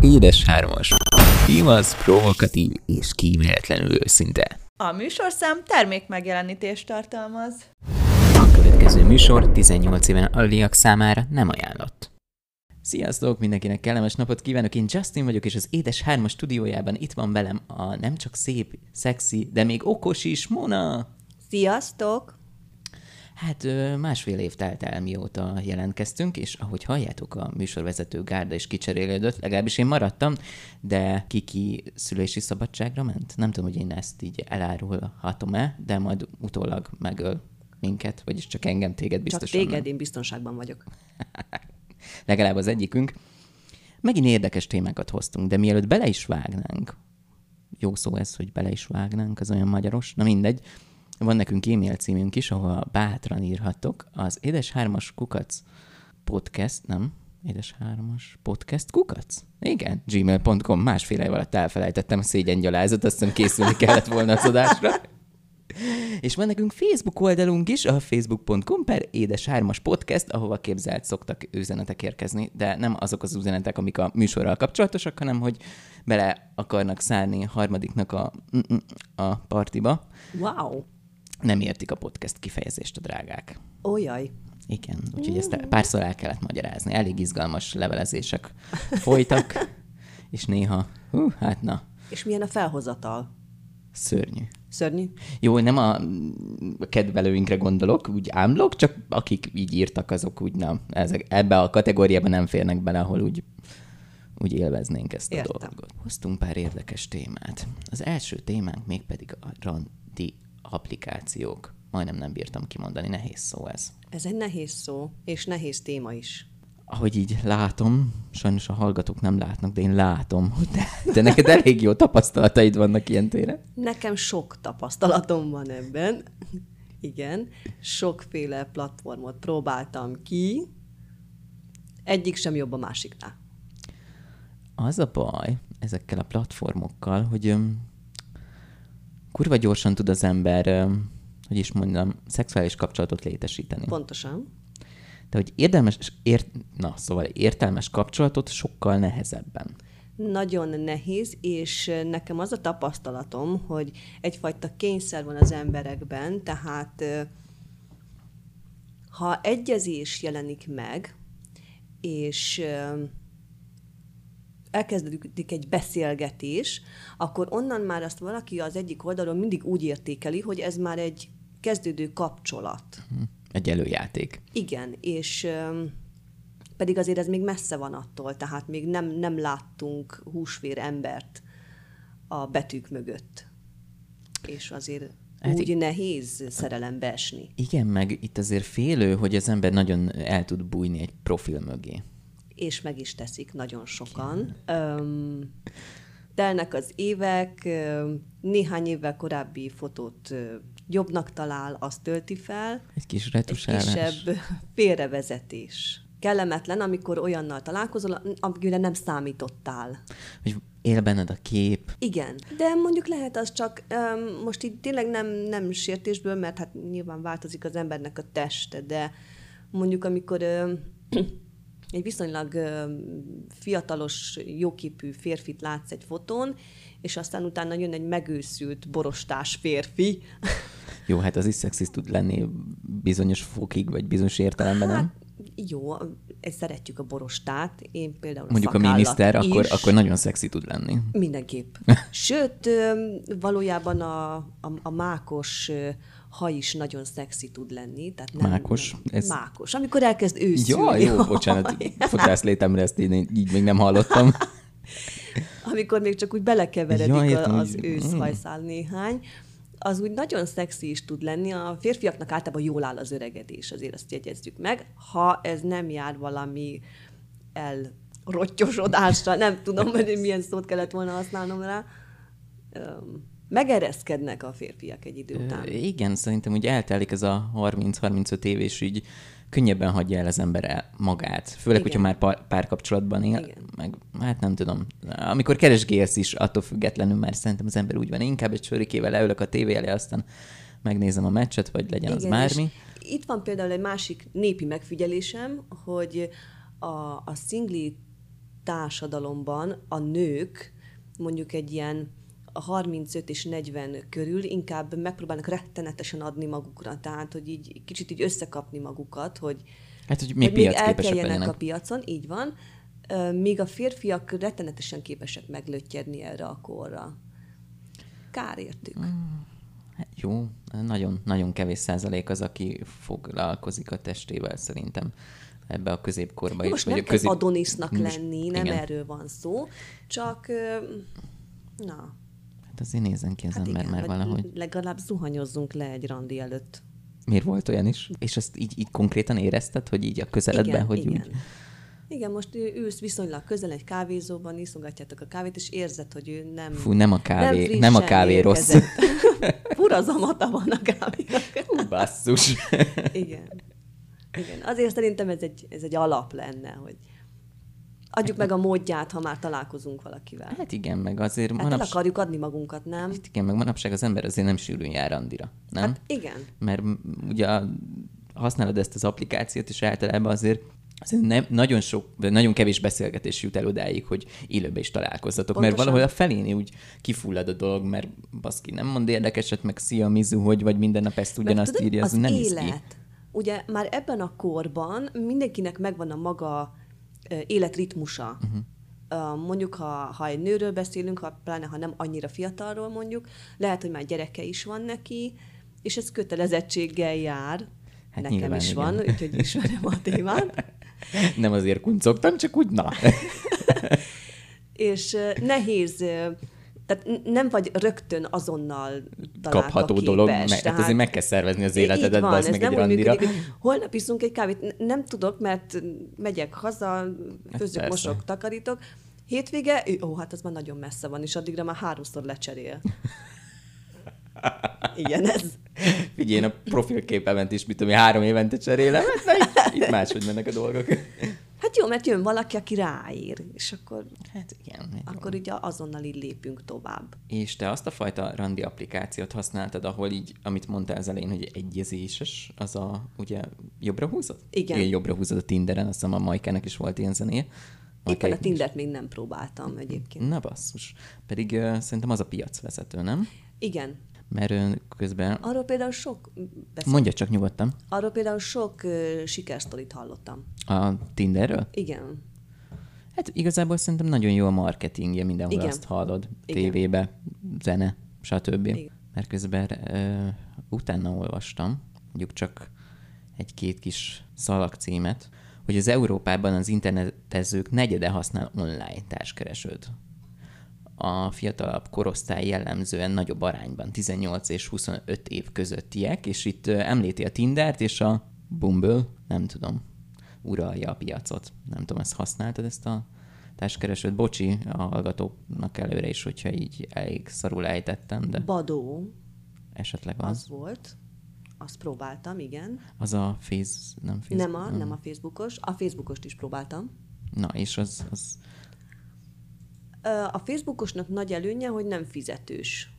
Édes hármas. Imasz, provokatív és kíméletlenül őszinte. A műsorszám termékmegjelenítést tartalmaz. A következő műsor 18 éven aluliak számára nem ajánlott. Sziasztok, mindenkinek kellemes napot kívánok, én Justin vagyok, és az Édes Hármas stúdiójában itt van velem a nem csak szép, szexi, de még okos is Mona. Sziasztok! Hát másfél év telt el, mióta jelentkeztünk, és ahogy halljátok, a műsorvezető gárda is kicserélődött, legalábbis én maradtam, de Kiki szülési szabadságra ment. Nem tudom, hogy én ezt így elárulhatom-e, de majd utólag megöl minket, vagyis csak engem, téged Csak biztosan téged, nem. én biztonságban vagyok. Legalább az egyikünk. Megint érdekes témákat hoztunk, de mielőtt bele is vágnánk, jó szó ez, hogy bele is vágnánk, az olyan magyaros, na mindegy, van nekünk e-mail címünk is, ahol bátran írhatok. Az Édes Hármas Kukac podcast, nem? Édes Hármas podcast kukac? Igen, gmail.com. Másfél év alatt elfelejtettem a szégyengyalázat, azt hiszem készülni kellett volna az adásra. És van nekünk Facebook oldalunk is, a facebook.com per édes hármas podcast, ahova képzelt szoktak üzenetek érkezni, de nem azok az üzenetek, amik a műsorral kapcsolatosak, hanem hogy bele akarnak szállni harmadiknak a, a partiba. Wow! Nem értik a podcast kifejezést a drágák. Ójaj! Igen, úgyhogy ezt párszor el kellett magyarázni. Elég izgalmas levelezések folytak, és néha, hú, hát na, És milyen a felhozatal? szörnyű. Szörnyű? Jó, nem a a kedvelőinkre gondolok, úgy ámlok, csak akik így írtak, azok úgy nem. Ezek, ebbe a kategóriába nem férnek bele, ahol úgy, úgy élveznénk ezt a Értem. dolgot. Hoztunk pár érdekes témát. Az első témánk mégpedig a randi applikációk. Majdnem nem bírtam kimondani, nehéz szó ez. Ez egy nehéz szó, és nehéz téma is. Ahogy így látom, sajnos a hallgatók nem látnak, de én látom, hogy te, te neked elég jó tapasztalataid vannak ilyen téren. Nekem sok tapasztalatom van ebben. Igen, sokféle platformot próbáltam ki, egyik sem jobb a másiknál. Az a baj ezekkel a platformokkal, hogy kurva gyorsan tud az ember, hogy is mondjam, szexuális kapcsolatot létesíteni. Pontosan. De hogy érdemes, ért, na, szóval értelmes kapcsolatot sokkal nehezebben. Nagyon nehéz, és nekem az a tapasztalatom, hogy egyfajta kényszer van az emberekben, tehát ha egyezés jelenik meg, és elkezdődik egy beszélgetés, akkor onnan már azt valaki az egyik oldalon mindig úgy értékeli, hogy ez már egy kezdődő kapcsolat. Hm, Egy előjáték. Igen, és pedig azért ez még messze van attól, tehát még nem, nem láttunk húsvér embert a betűk mögött. És azért Hát úgy i- nehéz szerelembe esni. Igen, meg itt azért félő, hogy az ember nagyon el tud bújni egy profil mögé. És meg is teszik nagyon sokan. Öm, telnek az évek, néhány évvel korábbi fotót jobbnak talál, azt tölti fel, Egy kis egy retusálás. kisebb félrevezetés. Kellemetlen, amikor olyannal találkozol, amire nem számítottál. Hogy él benned a kép. Igen, de mondjuk lehet az csak, um, most itt tényleg nem, nem sértésből, mert hát nyilván változik az embernek a teste, de mondjuk amikor um, egy viszonylag fiatalos, jóképű férfit látsz egy fotón, és aztán utána jön egy megőszült, borostás férfi, Jó, hát az is szexis tud lenni bizonyos fokig, vagy bizonyos értelemben, nem? Hát, jó, ezt szeretjük a borostát, én például Mondjuk a szakállat miniszter, is. akkor, akkor nagyon szexi tud lenni. Mindenképp. Sőt, valójában a, a, a mákos ö, haj is nagyon szexi tud lenni. Tehát nem, Mákos? Nem, Ez- Mákos. Amikor elkezd őszülni. Jó, jó, bocsánat, fodrász létemre ezt én így még nem hallottam. Amikor még csak úgy belekeveredik Ja, értem, az őszhajszál néhány, az úgy nagyon szexi is tud lenni. A férfiaknak általában jól áll az öregedés, azért azt jegyezzük meg. Ha ez nem jár valami elrottyosodással, nem tudom, hogy milyen szót kellett volna használnom rá, öm, megereszkednek a férfiak egy idő után. Ö, Igen, szerintem úgy eltelik ez a 30-35 év, és így könnyebben hagyja el az ember el magát. Főleg, Igen. hogyha már pár, párkapcsolatban él, Igen. meg hát nem tudom. Amikor keresgélsz is, attól függetlenül már szerintem az ember úgy van, inkább egy sörikével leülök a tévé elé, aztán megnézem a meccset, vagy legyen az Igen, bármi. és Itt van például egy másik népi megfigyelésem, hogy a, a szingli társadalomban a nők mondjuk egy ilyen 35 és 40 körül inkább megpróbálnak rettenetesen adni magukra, tehát hogy így kicsit így összekapni magukat, hogy, Hát, hogy még hogy még elkeljenek legyenek. a piacon, így van, míg a férfiak rettenetesen képesek meglöttyedni erre a korra. Kár értük. Hát jó, nagyon, nagyon kevés százalék az, aki foglalkozik a testével szerintem ebbe a középkorba is. Most nem kell közép... Adonisnak lenni, nem igen. erről van szó, csak na, Hát azért nézzen ki az hát ember igen, már valahogy. legalább zuhanyozzunk le egy randi előtt. Miért volt olyan is? És ezt így, így konkrétan érezted, hogy így a közeledben, igen, hogy igen. úgy... Igen, most ülsz viszonylag közel egy kávézóban, iszogatjátok a kávét, és érzed, hogy ő nem... Fú, nem a kávé, frissen nem a kávé rossz. érkezett. Fura zamata van a kávénak. Basszus. Igen. Igen. Azért szerintem ez egy, ez egy alap lenne, hogy adjuk meg a módját, ha már találkozunk valakivel. Hát igen, meg azért Hát el manaps... akarjuk adni magunkat, nem? hát igen, meg manapság az ember azért nem sűrűn jár randira, nem? Hát igen. Mert ugye használod ezt az applikációt, és általában azért azért nem, nagyon sok, nagyon kevés beszélgetés jut el odáig, hogy élőben is találkozzatok. Mert Pontosan. valahol a felén úgy kifullad a dolog, mert baszki nem mond érdekeset, meg szia Mizu, hogy vagy minden nap ezt Mert ugyanazt tudod, írja, az, az nem élet. ki. Ugye már ebben a korban mindenkinek megvan a maga életritmusa. Uh-huh. Mondjuk, ha, ha egy nőről beszélünk, ha, pláne ha nem annyira fiatalról mondjuk, lehet, hogy már gyereke is van neki, és ez kötelezettséggel jár. Hát Nekem nyilván, is igen. van, úgyhogy ismerem a témát. Nem azért kuncogtam, csak úgy na. És nehéz, tehát nem vagy rögtön azonnal Kapható képes, dolog, meg, hát azért meg kell szervezni az életedet, van, ez meg nem egy randira. működik, holnap iszunk egy kávét. Nem tudok, mert megyek haza, főzök, persze. mosok, takarítok. Hétvége, ó, hát az már nagyon messze van, és addigra már háromszor lecserél. Igen, ez. Figyelj, én a profilképemet is, mit tudom, három évente cserélem, hát na, itt, itt máshogy mennek a dolgok. Hát jó, mert jön valaki, aki ráír, és akkor, Hát igen. így akkor ugye azonnal így lépünk tovább. És te azt a fajta randi applikációt használtad, ahol így, amit mondtál az elején, hogy egyezéses, az a, ugye, jobbra húzod? Igen. Igen, jobbra húzod a Tinderen, azt hiszem a Majkának is volt ilyen zenéje. Éppen a. Tindert még nem próbáltam egyébként. Na basszus. Pedig uh, szerintem az a piacvezető, nem? Igen. Mert uh, közben... Arról például sok, beszél, Mondja csak nyugodtan. arról például sok uh, sikersztorit hallottam. A Tinderről? Igen. Hát igazából szerintem nagyon jó a marketingje, mindenhol Igen. azt hallod. Igen. Tévébe, zene, stb. Igen. Mert közben ö, utána olvastam, mondjuk csak egy-két kis szalagcímet, hogy az Európában az internetezők negyede használ online társkeresőt. A fiatalabb korosztály jellemzően nagyobb arányban, 18 és 25 év közöttiek, és itt említi a Tindert és a Bumble, nem tudom, uralja a piacot. Nem tudom, ezt használtad, ezt a társkeresőt? Bocsi a hallgatóknak előre is, hogyha így elég szarul ejtettem, de Badó, esetleg az az. volt. Azt próbáltam, igen. Az a Face, nem Facebook. Nem a, nem a Facebookos. A Facebookost is próbáltam. Na, és az, az A Facebookosnak nagy előnye, hogy nem fizetős.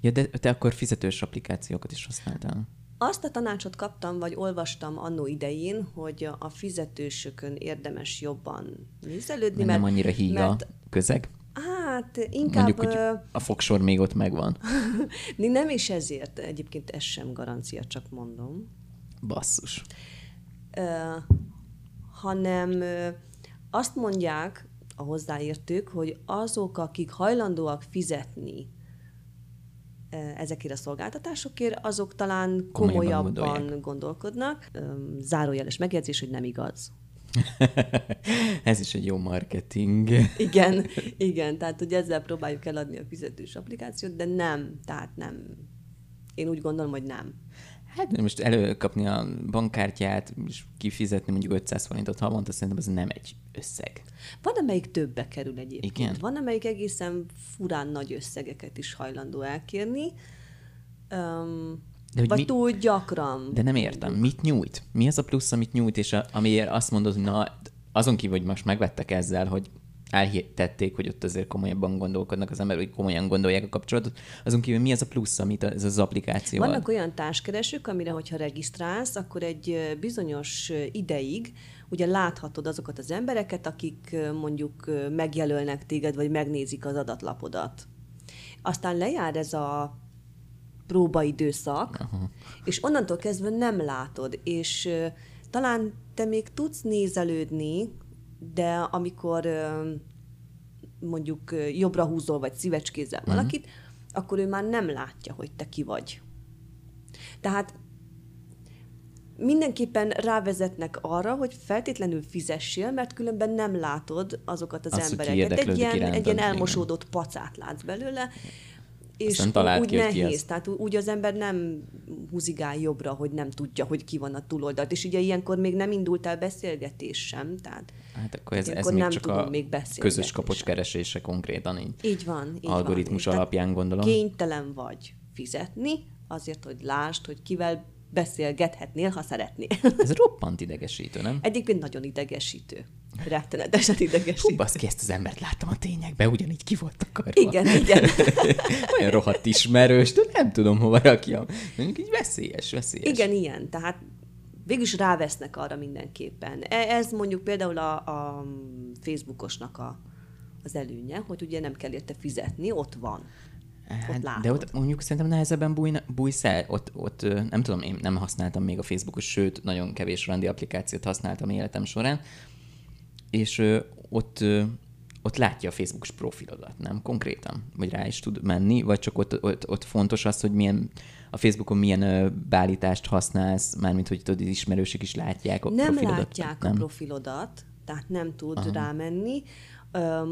Ja, de te akkor fizetős applikációkat is használtál. Azt a tanácsot kaptam, vagy olvastam annó idején, hogy a fizetősökön érdemes jobban nézelődni, Mert nem annyira híg a mert közeg. Hát inkább Mondjuk, hogy a fogsor még ott megvan. nem is ezért, egyébként ez sem garancia, csak mondom. Basszus. Ö, hanem ö, azt mondják a hozzáértők, hogy azok, akik hajlandóak fizetni ö, ezekért a szolgáltatásokért, azok talán Komolyabban komolyabban gondolkodnak. Zárójeles megjegyzés, hogy nem igaz. Ez is egy jó marketing. Igen, igen, tehát hogy ezzel próbáljuk eladni a fizetős applikációt, de nem, tehát nem. Én úgy gondolom, hogy nem. Hát most előkapni a bankkártyát, és kifizetni mondjuk 500 forintot havonta, szerintem ez nem egy összeg. Van, amelyik többbe kerül egyébként. Igen. Van, amelyik egészen furán nagy összegeket is hajlandó elkérni. Um, De hogy vagy mi- túl gyakran. De nem értem, mit nyújt? Mi az a plusz, amit nyújt, és a, amiért azt mondod, hogy na, azon kívül, hogy most megvettek ezzel, hogy elhitették, hogy ott azért komolyabban gondolkodnak az emberek, hogy komolyan gondolják a kapcsolatot. Azon kívül mi az a plusz, amit ez az applikáció ad? Vannak olyan társkeresők, amire, hogyha regisztrálsz, akkor egy bizonyos ideig ugye láthatod azokat az embereket, akik mondjuk megjelölnek téged, vagy megnézik az adatlapodat. Aztán lejár ez a próbaidőszak, Aha. és onnantól kezdve nem látod, és talán te még tudsz nézelődni, de amikor mondjuk jobbra húzol, vagy szívecskézel uh-huh. valakit, akkor ő már nem látja, hogy te ki vagy. Tehát mindenképpen rávezetnek arra, hogy feltétlenül fizessél, mert különben nem látod azokat az Azt, embereket. Egy ilyen, egy ilyen igen. elmosódott pacát látsz belőle, és Aztán úgy ki, ki nehéz. az. Tehát úgy az ember nem húzigál jobbra, hogy nem tudja, hogy ki van a túloldalt. És ugye ilyenkor még nem indult el beszélgetés sem. Tehát Hát akkor ez, ez még nem csak a még közös sem. kapocs keresése konkrétan így. Így van. Így Algoritmus van. alapján gondolom. Kénytelen vagy fizetni azért, hogy lásd, hogy kivel beszélgethetnél, ha szeretnél. Ez roppant idegesítő, nem? Egyébként nagyon idegesítő. Rettenetesen idegesítő. Hú, baszki, ezt az embert láttam a tényekben, ugyanígy ki volt akarva. Igen, igen. Olyan rohadt ismerős, de nem tudom hova rakjam. Mondjuk így veszélyes, veszélyes. Igen, ilyen. Tehát végülis rávesznek arra mindenképpen. E- Ez mondjuk például a, a Facebookosnak a, az előnye, hogy ugye nem kell érte fizetni, ott van. Hát, látod. de ott mondjuk szerintem nehezebben bújna, bújsz el. Ott, ott nem tudom, én nem használtam még a Facebookot, sőt, nagyon kevés randi applikációt használtam életem során, és ö, ott, ö, ott látja a Facebookos profilodat, nem konkrétan? Vagy rá is tud menni, vagy csak ott, ott, ott fontos az, hogy milyen a Facebookon milyen ö, beállítást használsz, mármint hogy tudod, ismerősök is látják a nem profilodat. látják nem? a profilodat, tehát nem tud Aha. rámenni.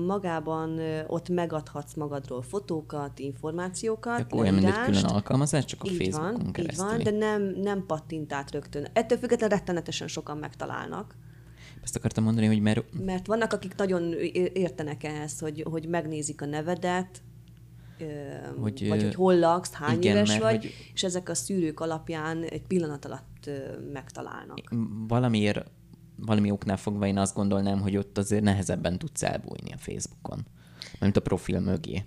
Magában ott megadhatsz magadról fotókat, információkat, akkor olyan, mint egy külön alkalmazás, csak a így Facebookon van, így keresztül. van, de nem, nem pattint át rögtön. Ettől függetlenül rettenetesen sokan megtalálnak. Ezt akartam mondani, hogy mert Mert vannak, akik nagyon értenek ehhez, hogy, hogy megnézik a nevedet, Hogy, vagy hogy hol laksz, hány igen, éves mert vagy, hogy- és ezek a szűrők alapján egy pillanat alatt megtalálnak. valamiért, valami oknál fogva én azt gondolnám, hogy ott azért nehezebben tudsz elbújni a Facebookon, mint a profil mögé.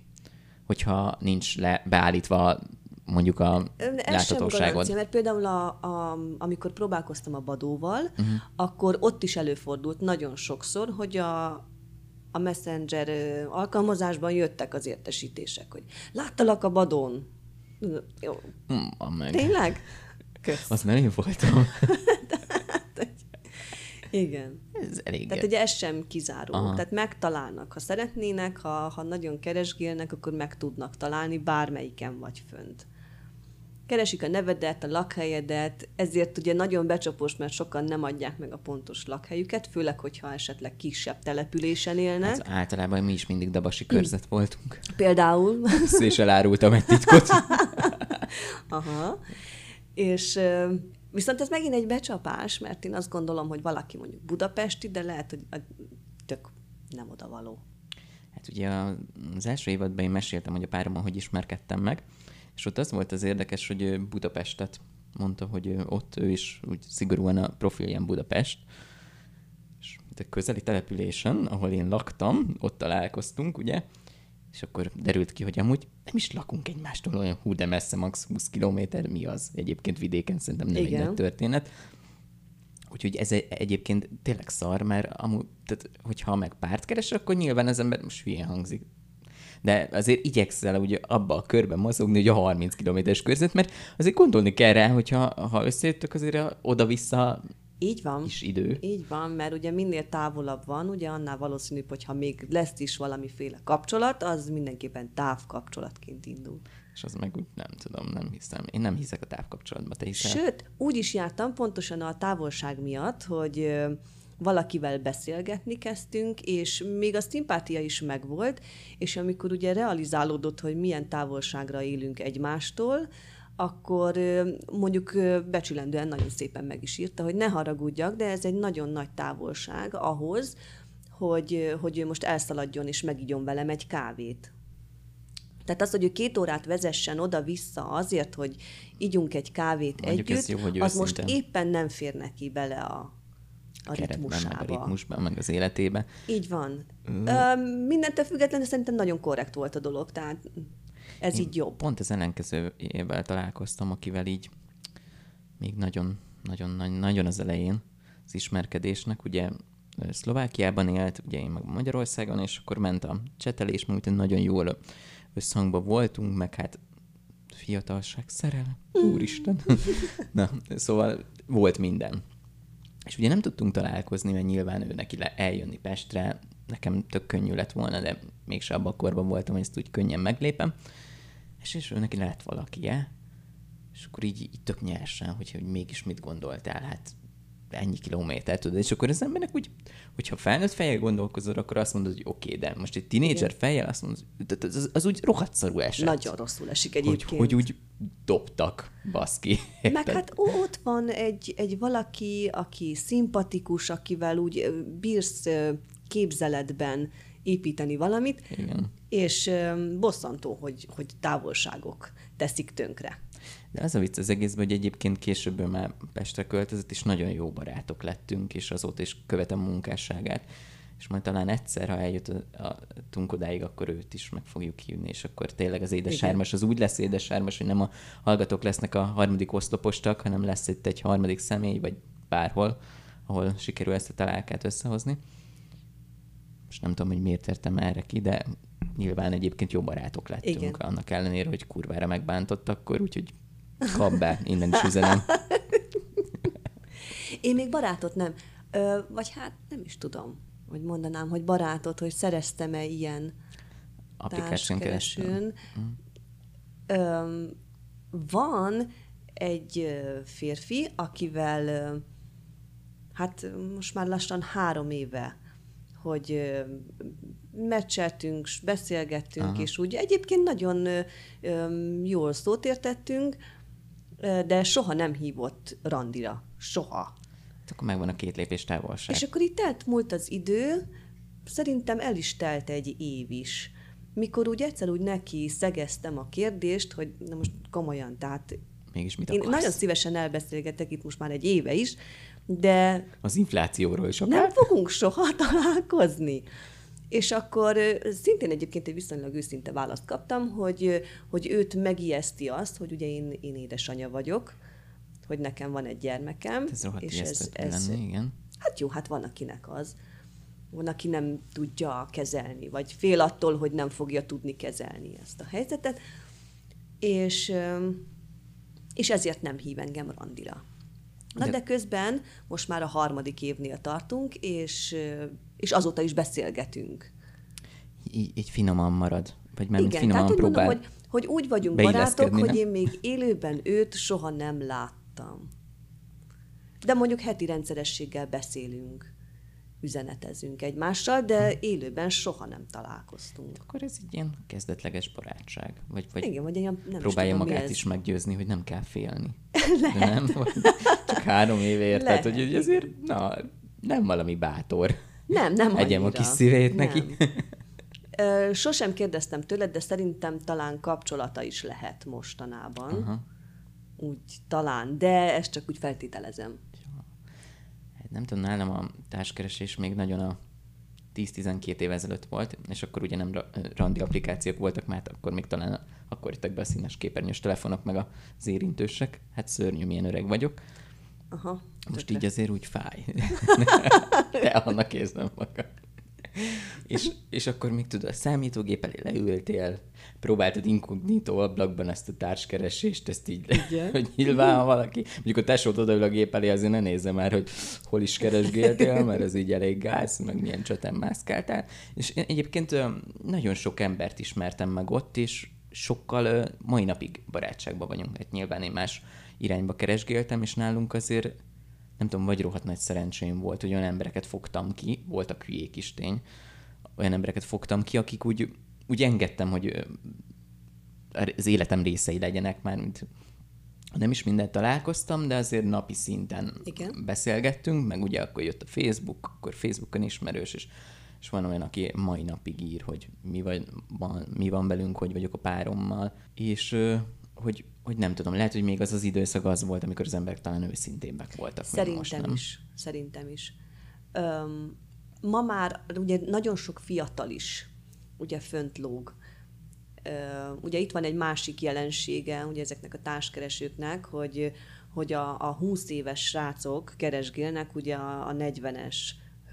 Hogyha nincs le, beállítva mondjuk a Ez sem láthatóságot. garancia, mert például a, a, amikor próbálkoztam a Badóval, uh-huh. akkor ott is előfordult nagyon sokszor, hogy a, a Messenger alkalmazásban jöttek az értesítések, hogy láttalak a Badón. Jó. Van meg. Tényleg? Kösz. Az nem én voltam. Igen. Ez elég. Tehát ugye ez sem kizáró. Aha. Tehát megtalálnak. Ha szeretnének, ha, ha nagyon keresgélnek, akkor meg tudnak találni, bármelyiken vagy fönt. Keresik a nevedet, a lakhelyedet, ezért ugye nagyon becsapós, mert sokan nem adják meg a pontos lakhelyüket, főleg, hogyha esetleg kisebb településen élnek. Ez általában mi is mindig dabasi körzet voltunk. Például. És elárultam egy titkot. Aha. És viszont ez megint egy becsapás, mert én azt gondolom, hogy valaki mondjuk budapesti, de lehet, hogy a- tök nem oda való. Hát ugye az első évadban én meséltem, hogy a párommal hogy ismerkedtem meg, és ott az volt az érdekes, hogy Budapestet mondta, hogy ott ő is úgy szigorúan a profilján Budapest, és a közeli településen, ahol én laktam, ott találkoztunk, ugye, és akkor derült ki, hogy amúgy nem is lakunk egymástól olyan hú, de messze, max. 20 kilométer, mi az? Egyébként vidéken szerintem nem Igen. egy nagy történet. Úgyhogy ez egy, egyébként tényleg szar, mert amúgy, tehát, hogyha meg párt keres, akkor nyilván az ember most hülyén hangzik. De azért igyekszel ugye abba a körben mozogni, hogy a 30 kilométeres körzet, mert azért gondolni kell rá, hogyha ha összejöttök, azért oda-vissza Így van. is idő. Így van, mert ugye minél távolabb van, ugye annál valószínűbb, hogyha még lesz is valamiféle kapcsolat, az mindenképpen távkapcsolatként indul. És az meg úgy nem tudom, nem hiszem. Én nem hiszek a távkapcsolatba, te hiszel? Sőt, úgy is jártam pontosan a távolság miatt, hogy valakivel beszélgetni kezdtünk, és még a szimpátia is megvolt, és amikor ugye realizálódott, hogy milyen távolságra élünk egymástól, akkor mondjuk becsülendően nagyon szépen meg is írta, hogy ne haragudjak, de ez egy nagyon nagy távolság ahhoz, hogy, hogy ő most elszaladjon és megigyon velem egy kávét. Tehát az, hogy ő két órát vezessen oda-vissza azért, hogy ígyunk egy kávét Mondjuk együtt, jó, hogy az most éppen nem fér neki bele a, a keretben, meg a ritmusába. ritmusban, meg az életébe. Így van. Ö, mindentől függetlenül szerintem nagyon korrekt volt a dolog, tehát ez így jobb. Pont az ellenkezőjével találkoztam, akivel így még nagyon, nagyon, nagyon, nagyon az elején az ismerkedésnek, ugye Szlovákiában élt, ugye én meg Magyarországon, és akkor ment a csetelés, mert nagyon jól összhangban voltunk, meg hát fiatalság, szerelem, úristen. Na, szóval volt minden. És ugye nem tudtunk találkozni, mert nyilván ő neki le eljönni Pestre, nekem tök könnyű lett volna, de mégse abban a korban voltam, hogy ezt úgy könnyen meglépem. És, és ő neki lett valakije, és akkor így, így tök nyersen, hogy, hogy mégis mit gondoltál, hát ennyi kilométer, tudod, és akkor az embernek úgy, hogyha felnőtt fejjel gondolkozol, akkor azt mondod, hogy oké, okay, de most egy tinédzser fejjel azt mondod, hogy az, az, az úgy rohadt szarú eset. Nagyon rosszul esik hogy, egyébként. hogy úgy dobtak, baszki. Meg hát ott van egy, egy valaki, aki szimpatikus, akivel úgy bírsz képzeletben építeni valamit, Igen. és bosszantó, hogy, hogy távolságok teszik tönkre. De az a vicc az egészben, hogy egyébként később már Pestre költözött, és nagyon jó barátok lettünk, és azóta is követem munkásságát. És majd talán egyszer, ha eljut a, a odáig, akkor őt is meg fogjuk hívni, és akkor tényleg az édesármas az úgy lesz édesármas, hogy nem a hallgatók lesznek a harmadik oszlopostak, hanem lesz itt egy harmadik személy, vagy bárhol, ahol sikerül ezt a találkát összehozni. Most nem tudom, hogy miért értem erre ki, de nyilván egyébként jó barátok lettünk, Igen. annak ellenére, hogy kurvára megbántott akkor, úgyhogy kap be, innen is üzenem. Én még barátot nem. Ö, vagy hát nem is tudom, hogy mondanám, hogy barátot, hogy szereztem-e ilyen Applikáción keresztül. Öm, van egy férfi, akivel hát most már lassan három éve, hogy meccseltünk, beszélgettünk, Aha. és úgy egyébként nagyon jól szót értettünk, de soha nem hívott randira. Soha. Hát Akkor megvan a két lépés távolság. És akkor itt telt múlt az idő, szerintem el is telt egy év is. Mikor úgy egyszer úgy neki szegeztem a kérdést, hogy na most komolyan, tehát Mégis mit én akarsz? nagyon szívesen elbeszélgetek itt most már egy éve is, de Az inflációról is nem fogunk soha találkozni. És akkor szintén egyébként egy viszonylag őszinte választ kaptam, hogy, hogy őt megijeszti azt, hogy ugye én, én édesanyja vagyok, hogy nekem van egy gyermekem. Ez és ez, ez, lenni, igen. Hát jó, hát van akinek az. Van, aki nem tudja kezelni, vagy fél attól, hogy nem fogja tudni kezelni ezt a helyzetet, és, és ezért nem hív engem randira. Na De- közben most már a harmadik évnél tartunk, és, és azóta is beszélgetünk. Így, így finoman marad. Vagy már Igen, finoman tehát úgy mondom, próbál. hogy, hogy úgy vagyunk barátok, beilleszkedni, hogy nem? én még élőben őt soha nem láttam. De mondjuk heti rendszerességgel beszélünk, üzenetezünk egymással, de élőben soha nem találkoztunk. Akkor ez egy ilyen kezdetleges barátság. Vagy, vagy Igen, vagy ilyen, nem próbálja is tudom, magát is meggyőzni, hogy nem kell félni. Lehet. De nem? Vagy Csak három éve ért, tehát hogy Lehet, azért na, nem valami bátor. Nem, nem Egyem a annyira. kis szívét Nem. neki. Sosem kérdeztem tőled, de szerintem talán kapcsolata is lehet mostanában. Aha. Úgy talán, de ezt csak úgy feltételezem. Nem tudom, nálam a társkeresés még nagyon a 10-12 év ezelőtt volt, és akkor ugye nem ra- randi applikációk voltak, mert akkor még talán akkor jöttek be a színes képernyős telefonok, meg az érintősek. Hát szörnyű, milyen öreg vagyok. Aha. Most tökre. így azért úgy fáj. De annak érzem magam. És, és akkor még tudod, a számítógép elé leültél, próbáltad inkognitó ablakban ezt a társkeresést, ezt így, Igen. hogy nyilván ha valaki, mondjuk a tesót odaül a gép elé, azért ne nézze már, hogy hol is keresgéltél, mert ez így elég gáz, meg milyen csatán mászkáltál. És én egyébként nagyon sok embert ismertem meg ott, és sokkal mai napig barátságban vagyunk. Hát nyilván én más irányba keresgéltem, és nálunk azért nem tudom, vagy rohadt nagy szerencsém volt, hogy olyan embereket fogtam ki, voltak hülyék is tény, olyan embereket fogtam ki, akik úgy, úgy engedtem, hogy az életem részei legyenek már, mint nem is mindent találkoztam, de azért napi szinten Igen. beszélgettünk, meg ugye akkor jött a Facebook, akkor Facebookon ismerős, és, és van olyan, aki mai napig ír, hogy mi, vagy, van, mi van velünk, hogy vagyok a párommal, és hogy, hogy nem tudom, lehet, hogy még az az időszak az volt, amikor az emberek talán őszintébbek voltak. mint most, Szerintem nem? is. Szerintem is. Öm, ma már ugye nagyon sok fiatal is ugye fönt lóg. Ö, ugye itt van egy másik jelensége ugye ezeknek a társkeresőknek, hogy, hogy a, a 20 éves srácok keresgélnek ugye a, a 40-es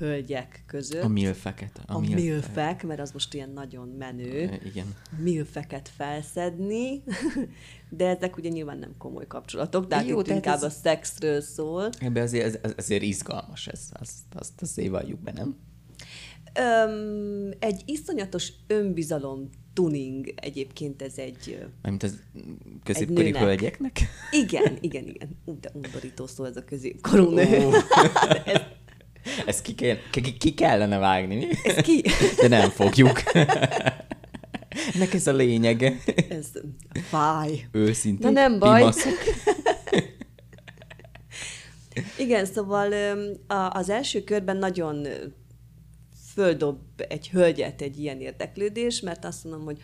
hölgyek között. A milfeket. A, a milfek, mert az most ilyen nagyon menő. Igen. Milfeket felszedni, de ezek ugye nyilván nem komoly kapcsolatok, tehát Jó, itt tehát inkább ez- a szexről szól. Ebbe azért, ez- azért izgalmas ez, azt, azt azért valljuk be, nem? Öm, egy iszonyatos önbizalom tuning egyébként ez egy... ö, Mármint az középkori nőnek. hölgyeknek. Igen, igen, igen. Ú, de undorító szó ez a középkorú nő. Ó. Ezt ki, kell, ki, ki kellene vágni, mi? Ez ki? De nem fogjuk. Nek ez a lényege. Ez fáj. Őszintén. Na nem baj. pimaszok. Igen, szóval az első körben nagyon földob egy hölgyet egy ilyen érdeklődés, mert azt mondom, hogy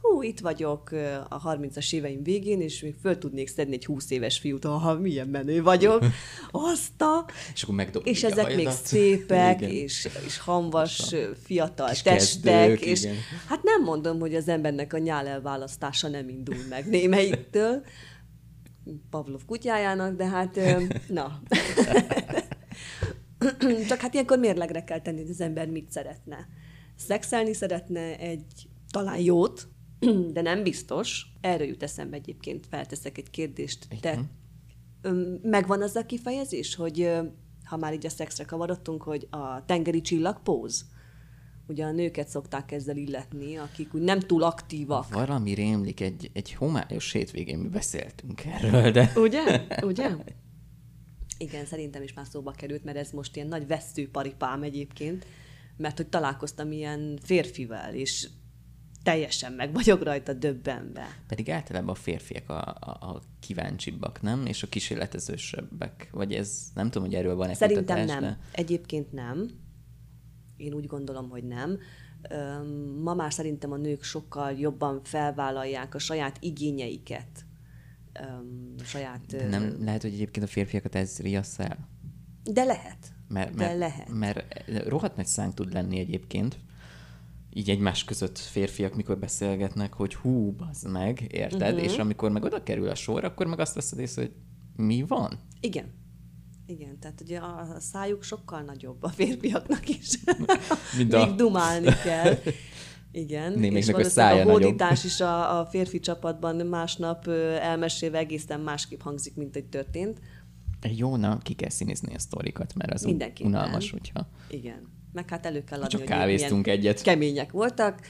hú, itt vagyok a 30-as éveim végén, és még föl tudnék szedni egy 20 éves fiút, ha milyen menő vagyok. Azt a... És akkor megdob És ezek még szépek, Igen. és, és hamvas, fiatal Kis testek, kezdők, és igen. hát nem mondom, hogy az embernek a nyál elválasztása nem indul meg némelyiktől, Pavlov kutyájának, de hát, na. Csak hát ilyenkor mérlegre kell tenni, hogy az ember mit szeretne. Szexelni szeretne egy talán jót, de nem biztos. Erről jut eszembe egyébként, felteszek egy kérdést. Te megvan az a kifejezés, hogy ha már így a szexre kavarodtunk, hogy a tengeri csillagpóz? Ugye a nőket szokták ezzel illetni, akik úgy nem túl aktívak. Valami rémlik, egy, egy homályos hétvégén mi beszéltünk erről, de... Ugye? Ugye? Igen, szerintem is már szóba került, mert ez most ilyen nagy veszőparipám egyébként, mert hogy találkoztam ilyen férfivel, és teljesen meg vagyok rajta döbbenve. Pedig általában a férfiak a, a, a kíváncsibbak, nem? És a kísérletezősebbek. Vagy ez, nem tudom, hogy erről van-e Szerintem kutatás, nem. De... Egyébként nem. Én úgy gondolom, hogy nem. Ma már szerintem a nők sokkal jobban felvállalják a saját igényeiket. Öm, saját... De nem lehet, hogy egyébként a férfiakat ez riassz el? De lehet. Mert, De mert, lehet. mert rohadt nagy szánk tud lenni egyébként, így egymás között férfiak, mikor beszélgetnek, hogy hú, bazd meg, érted? Uh-huh. És amikor meg oda kerül a sor, akkor meg azt veszed észre, hogy mi van? Igen. Igen, tehát ugye a szájuk sokkal nagyobb a férfiaknak is. Még a- dumálni kell. Igen, Némelyiknek és a szája a hódítás is a, a férfi csapatban másnap elmesélve egészen másképp hangzik, mint egy történt. Jó, na, ki kell színizni a sztorikat, mert az Mindenképpen. unalmas, hogyha... Igen. Meg hát elő kell adni, Csak hogy kávéztunk egyet. kemények voltak,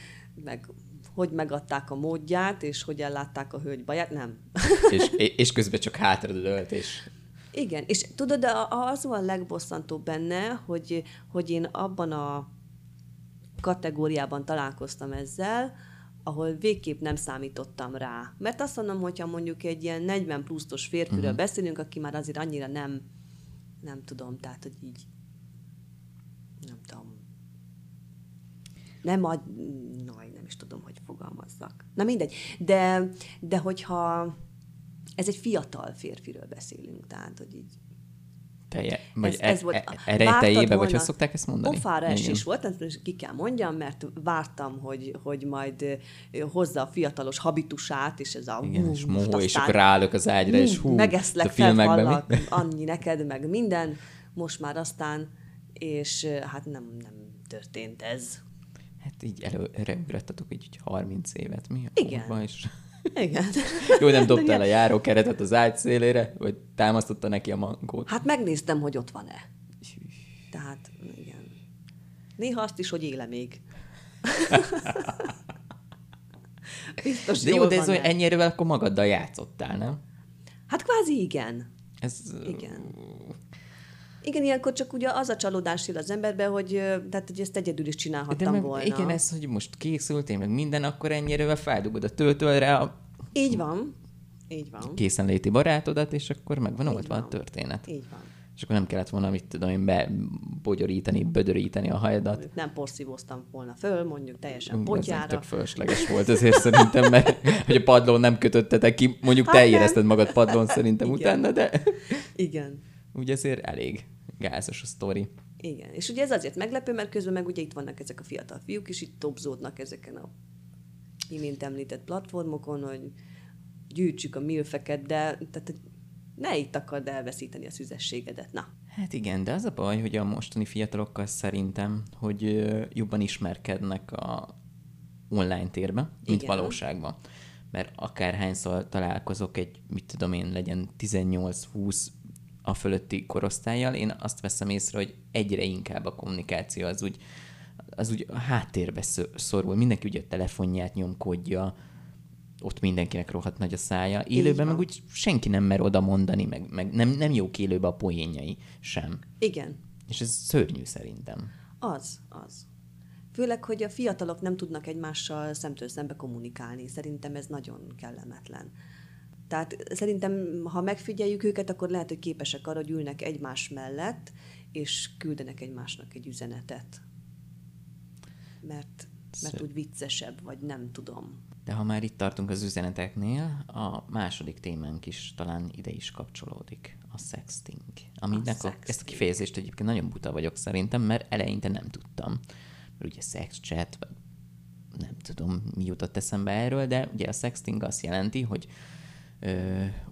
meg hogy megadták a módját, és hogy ellátták a hölgy baját. Nem. és, és közben csak hátradőlt, és Igen, és tudod, a- az van legbosszantóbb benne, hogy, hogy én abban a kategóriában találkoztam ezzel, ahol végképp nem számítottam rá. Mert azt mondom, hogyha mondjuk egy ilyen 40 pluszos férfiről uh-huh. beszélünk, aki már azért annyira nem, nem tudom, tehát, hogy így nem tudom, nem ad, naj, nem is tudom, hogy fogalmazzak. Na mindegy, de, de hogyha ez egy fiatal férfiről beszélünk, tehát, hogy így teje, vagy ez, ez volt. e- Vártad erejtejébe, vagy hogy szokták ezt mondani? Pofára esés volt, ezt most ki kell mondjam, mert vártam, hogy, hogy majd hozza a fiatalos habitusát, és ez a... Igen, hú, és mohó, és akkor rálök az ágyra, és hú, megeszlek, a filmekben mi? annyi neked, meg minden, most már aztán, és hát nem, nem történt ez. Hát így előre ugrattatok így hogy 30 évet, mi? a Igen. És... Igen. Jó, nem dobtál a járókeretet az ágy szélére, vagy támasztotta neki a mankót. Hát megnéztem, hogy ott van-e. Tehát, igen. Néha azt is, hogy éle még. Biztos De jó, de ez olyan ennyire akkor magaddal játszottál, nem? Hát kvázi igen. Ez... Igen. Igen, ilyenkor csak ugye az a csalódás jön az emberbe, hogy, tehát, hogy ezt egyedül is De csinálhattam meg, volna. igen, ez, hogy most készültél, meg minden, akkor ennyire feldugod a töltőre a Így van. Így van. készenléti barátodat, és akkor megvan Így oldva a van. történet. Így van. És akkor nem kellett volna, mit tudom én, bebogyorítani, bödöríteni a hajadat. Nem porszívóztam volna föl, mondjuk teljesen Ez potyára. tök fölösleges volt azért szerintem, mert hogy a padlón nem kötöttetek ki, mondjuk Hát te nem. érezted magad padlón szerintem Igen. utána, de Igen. Úgy azért elég gázos a sztori. Igen, és ugye ez azért meglepő, mert közben meg ugye itt vannak ezek a fiatal fiúk, és itt topzódnak ezeken a imént említett platformokon, hogy gyűjtsük a milfeket, de tehát ne itt akard elveszíteni a szüzességedet. Na, Hát igen, de az a baj, hogy a mostani fiatalokkal szerintem, hogy jobban ismerkednek a online térbe, mint Igen. valóságban. Mert akárhányszor találkozok egy, mit tudom én, legyen 18-20 a fölötti korosztályjal, én azt veszem észre, hogy egyre inkább a kommunikáció az úgy, az úgy a háttérbe szorul. Mindenki ugye a telefonját nyomkodja, ott mindenkinek rohadt nagy a szája. Élőben meg úgy senki nem mer oda mondani, meg, meg nem, nem jók élőben a poénjai sem. igen, És ez szörnyű szerintem. az, az. Főleg, hogy a fiatalok nem tudnak egymással szemtől szembe kommunikálni. Szerintem ez nagyon kellemetlen. Tehát szerintem, ha megfigyeljük őket, akkor lehet, hogy képesek arra, hogy ülnek egymás mellett, és küldenek egymásnak egy üzenetet. Mert, mert Szép. úgy viccesebb, vagy nem tudom. De ha már itt tartunk az üzeneteknél, a második témánk is talán ide is kapcsolódik. A sexting. Aminek a, sexting. ezt a kifejezést egyébként nagyon buta vagyok szerintem, mert eleinte nem tudtam. Mert ugye sex chat, vagy nem tudom, mi jutott eszembe erről, de ugye a sexting azt jelenti, hogy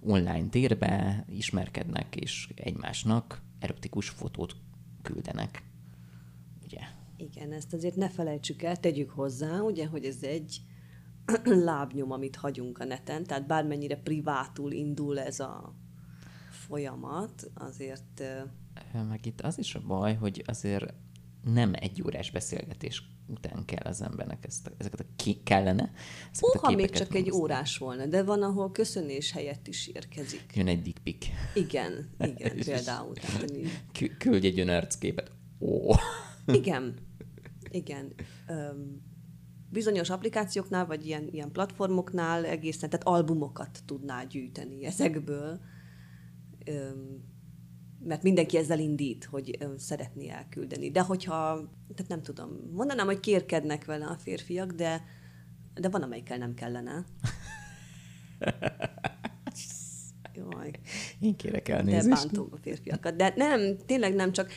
online térbe ismerkednek, és egymásnak erotikus fotót küldenek. Ugye? Igen, ezt azért ne felejtsük el, tegyük hozzá, ugye, hogy ez egy lábnyom, amit hagyunk a neten, tehát bármennyire privátul indul ez a folyamat, azért Meg itt az is a baj, hogy azért nem egy órás beszélgetés után kell az embernek ezt a, ezeket a ki, kellene. Ezeket a Húha, még csak egy órás volna, de van, ahol köszönés helyett is érkezik. Jön egy dick pic. Igen, igen, például. Tehát, Küldj egy önarcképet. Ó. igen, igen. Öm, bizonyos applikációknál, vagy ilyen, ilyen platformoknál egészen, tehát albumokat tudnál gyűjteni ezekből, Öm, mert mindenki ezzel indít, hogy szeretné elküldeni. De hogyha, tehát nem tudom, mondanám, hogy kérkednek vele a férfiak, de, de van, amelyikkel nem kellene. Jaj. Én kérek De elnézést. bántom a férfiakat. De nem, tényleg nem csak,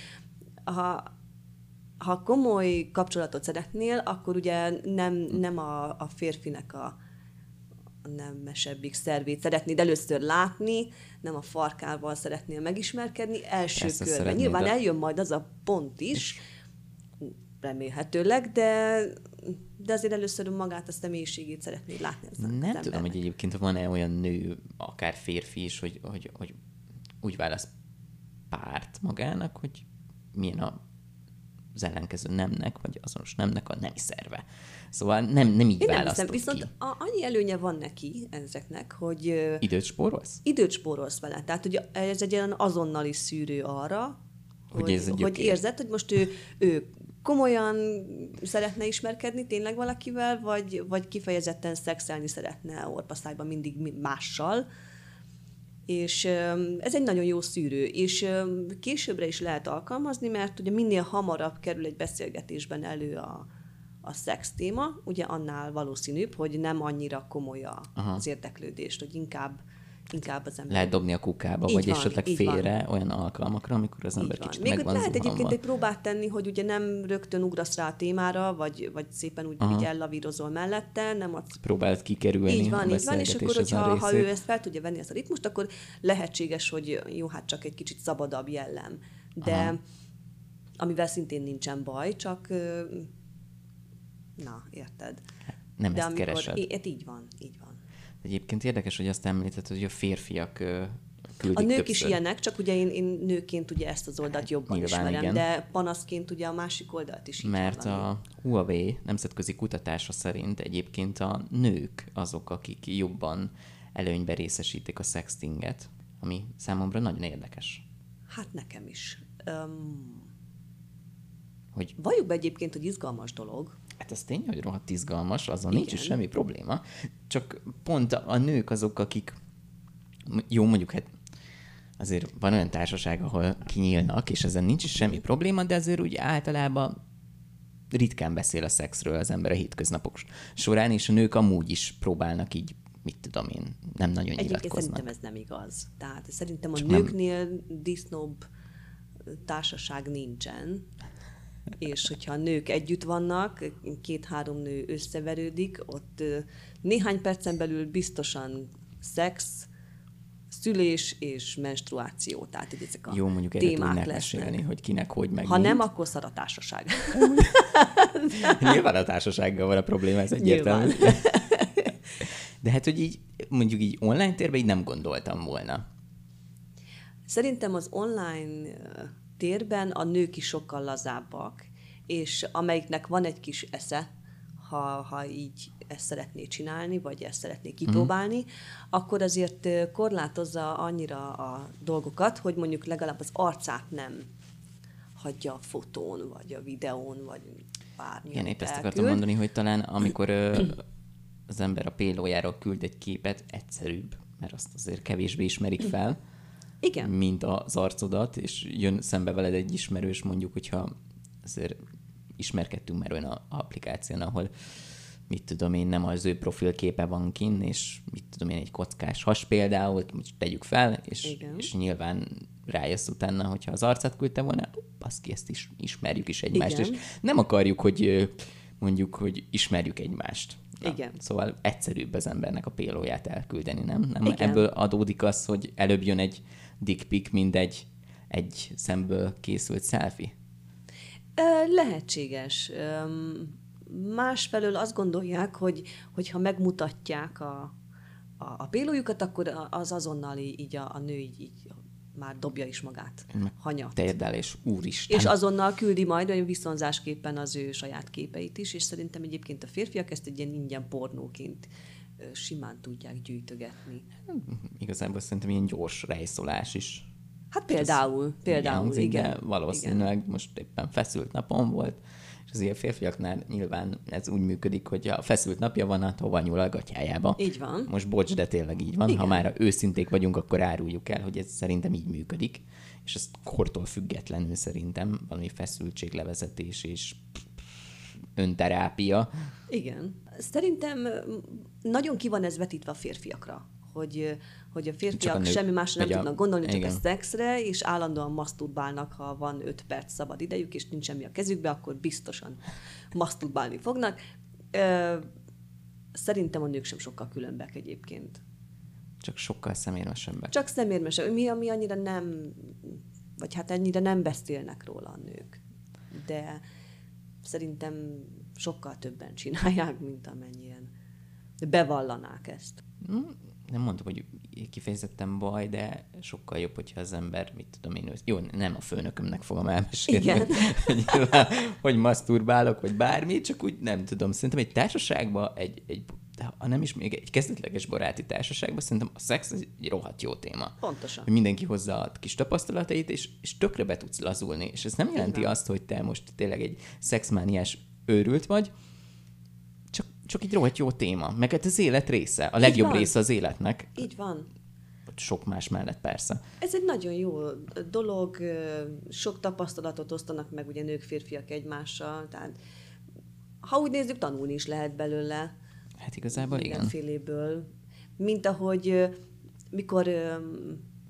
ha, ha komoly kapcsolatot szeretnél, akkor ugye nem, nem a, a férfinek a, a nemesebbik szervét szeretnéd először látni, nem a farkával szeretnél megismerkedni első Persze, körben. Nyilván a- eljön majd az a pont is, remélhetőleg, de, de azért először magát a személyiségét szeretnéd látni. Az Nem az tudom, hogy egyébként van-e olyan nő, akár férfi is, hogy, hogy, hogy úgy válasz párt magának, hogy milyen a az ellenkező nemnek, vagy azonos nemnek a nemi szerve. Szóval nem, nem így Én nem hiszem, viszont ki. a, annyi előnye van neki ezeknek, hogy Időt spórolsz? időt spórolsz vele. Tehát, hogy ez egy olyan azonnali szűrő arra, Hogy hogy, ez hogy érzed, hogy most ő, ő komolyan szeretne ismerkedni tényleg valakivel, vagy, vagy kifejezetten szexelni szeretne orpaszájban mindig mi- mással. És ez egy nagyon jó szűrő, és későbbre is lehet alkalmazni, mert ugye minél hamarabb kerül egy beszélgetésben elő a, a szex téma, ugye annál valószínűbb, hogy nem annyira komoly a, az érdeklődést, hogy inkább, inkább az ember Lehet dobni a kukába, Így vagy van, esetleg így van. félre olyan alkalmakra, amikor az ember van. kicsit Még meg ott van lehet egyébként egy próbát tenni, hogy ugye nem rögtön ugrasz rá a témára, vagy, vagy szépen úgy így ellavírozol mellette, nem adsz Próbáld kikerülni így van, így van, és akkor, hogyha ha ő ezt fel tudja venni, ezt a ritmust, akkor lehetséges, hogy jó, hát csak egy kicsit szabadabb jellem. De Aha. amivel szintén nincsen baj, csak na, érted. Nem De ezt amikor, keresed. í- hát így van, így van. Egyébként érdekes, hogy azt említetted, hogy a férfiak küldik A nők többször. is ilyenek, csak ugye én, én nőként ugye ezt az oldalt jobban nyilván ismerem, igen. de panaszként ugye a másik oldalt is így Mert hallani. a Huawei nemzetközi kutatása szerint egyébként a nők azok, akik jobban előnybe részesítik a sextinget, ami számomra nagyon érdekes. Hát nekem is. Um, Hogy valljuk be egyébként, hogy izgalmas dolog. Hát ez tény, hogy rohadt izgalmas, azon nincs is Igen. semmi probléma. Csak pont a, a nők azok, akik jó, mondjuk hát azért van olyan társaság, ahol kinyílnak, és ezen nincs is semmi probléma, de azért úgy általában ritkán beszél a szexről az ember a hétköznapok során, és a nők amúgy is próbálnak így, mit tudom én, nem nagyon Egyébként nyilatkoznak. szerintem ez nem igaz. Tehát szerintem a Csak nem- nőknél disznóbb társaság nincsen, és hogyha a nők együtt vannak, két-három nő összeverődik, ott néhány percen belül biztosan szex, szülés és menstruáció, tehát így ezek a Jó, mondjuk erre témák lesznek. mesélni, hogy kinek hogy meg Ha nem, akkor szar a társaság. Nyilván a társasággal van a probléma, ez egyértelmű. De hát, hogy így, mondjuk így online térben így nem gondoltam volna. Szerintem az online térben a nők is sokkal lazábbak, és amelyiknek van egy kis esze, ha, ha így ezt szeretné csinálni, vagy ezt szeretné kipróbálni, mm. akkor azért korlátozza annyira a dolgokat, hogy mondjuk legalább az arcát nem hagyja a fotón, vagy a videón, vagy bármilyen Igen, épp ezt elküld. akartam mondani, hogy talán amikor ö, az ember a pélójáról küld egy képet, egyszerűbb, mert azt azért kevésbé ismerik fel, Igen. mint az arcodat, és jön szembe veled egy ismerős, mondjuk, hogyha azért ismerkedtünk már olyan a- applikáción, ahol mit tudom én, nem az ő profilképe van kin, és mit tudom én, egy kockás has például, most tegyük fel, és, Igen. és nyilván rájössz utána, hogyha az arcát küldte volna, baszki, ezt is ismerjük is egymást, Igen. és nem akarjuk, hogy mondjuk, hogy ismerjük egymást. Na, Igen. Szóval egyszerűbb az embernek a pélóját elküldeni, nem? nem Igen. Ebből adódik az, hogy előbb jön egy dick pic, mint egy, egy szemből készült selfie. Lehetséges. Másfelől azt gondolják, hogy, hogy ha megmutatják a, a, a pélójukat, akkor az azonnal így a, a nő így, így már dobja is magát. Hanyat. Térdel, és úristen. És azonnal küldi majd olyan viszonzásképpen az ő saját képeit is, és szerintem egyébként a férfiak ezt egy ilyen ingyen pornóként simán tudják gyűjtögetni. Igazából szerintem ilyen gyors rejszolás is. Hát például, például, hangzik, igen. De valószínűleg igen. most éppen feszült napon volt, és az ilyen férfiaknál nyilván ez úgy működik, hogy a feszült napja van, hát hova nyúl a gatyájába. Így van. Most bocs, de tényleg így van. Igen. Ha már őszinték vagyunk, akkor áruljuk el, hogy ez szerintem így működik. És ez kortól függetlenül szerintem valami feszültséglevezetés és önterápia. Igen. Szerintem nagyon ki van ez vetítve a férfiakra, hogy, hogy a férfiak nők. semmi másra nem Vagy a- tudnak gondolni, csak igen. a szexre, és állandóan maszturbálnak, ha van öt perc szabad idejük, és nincs semmi a kezükbe, akkor biztosan maszturbálni fognak. Szerintem a nők sem sokkal különbek egyébként. Csak sokkal szemérmesebbek. Csak szemérmesek. Mi, ami annyira nem, vagy hát ennyire nem beszélnek róla a nők. De szerintem sokkal többen csinálják, mint amennyien bevallanák ezt. Mm, Nem mondom, hogy kifejezetten baj, de sokkal jobb, hogyha az ember, mit tudom én, jó, nem a főnökömnek fogom elmesélni, Igen. hogy, hogy, hogy maszturbálok, vagy bármi, csak úgy nem tudom. Szerintem egy társaságban, egy, egy ha nem is még egy kezdetleges baráti társaságban, szerintem a szex egy rohadt jó téma. Pontosan. Hogy mindenki hozza a kis tapasztalatait, és, és tökre be tudsz lazulni. És ez nem jelenti van. azt, hogy te most tényleg egy szexmániás őrült vagy, csak, csak egy rohadt jó téma. Meg hát az élet része. A legjobb van. része az életnek. Így van. Sok más mellett persze. Ez egy nagyon jó dolog, sok tapasztalatot osztanak meg ugye nők, férfiak egymással, tehát ha úgy nézzük, tanulni is lehet belőle. Hát igazából igen. mindenféléből. Mint ahogy mikor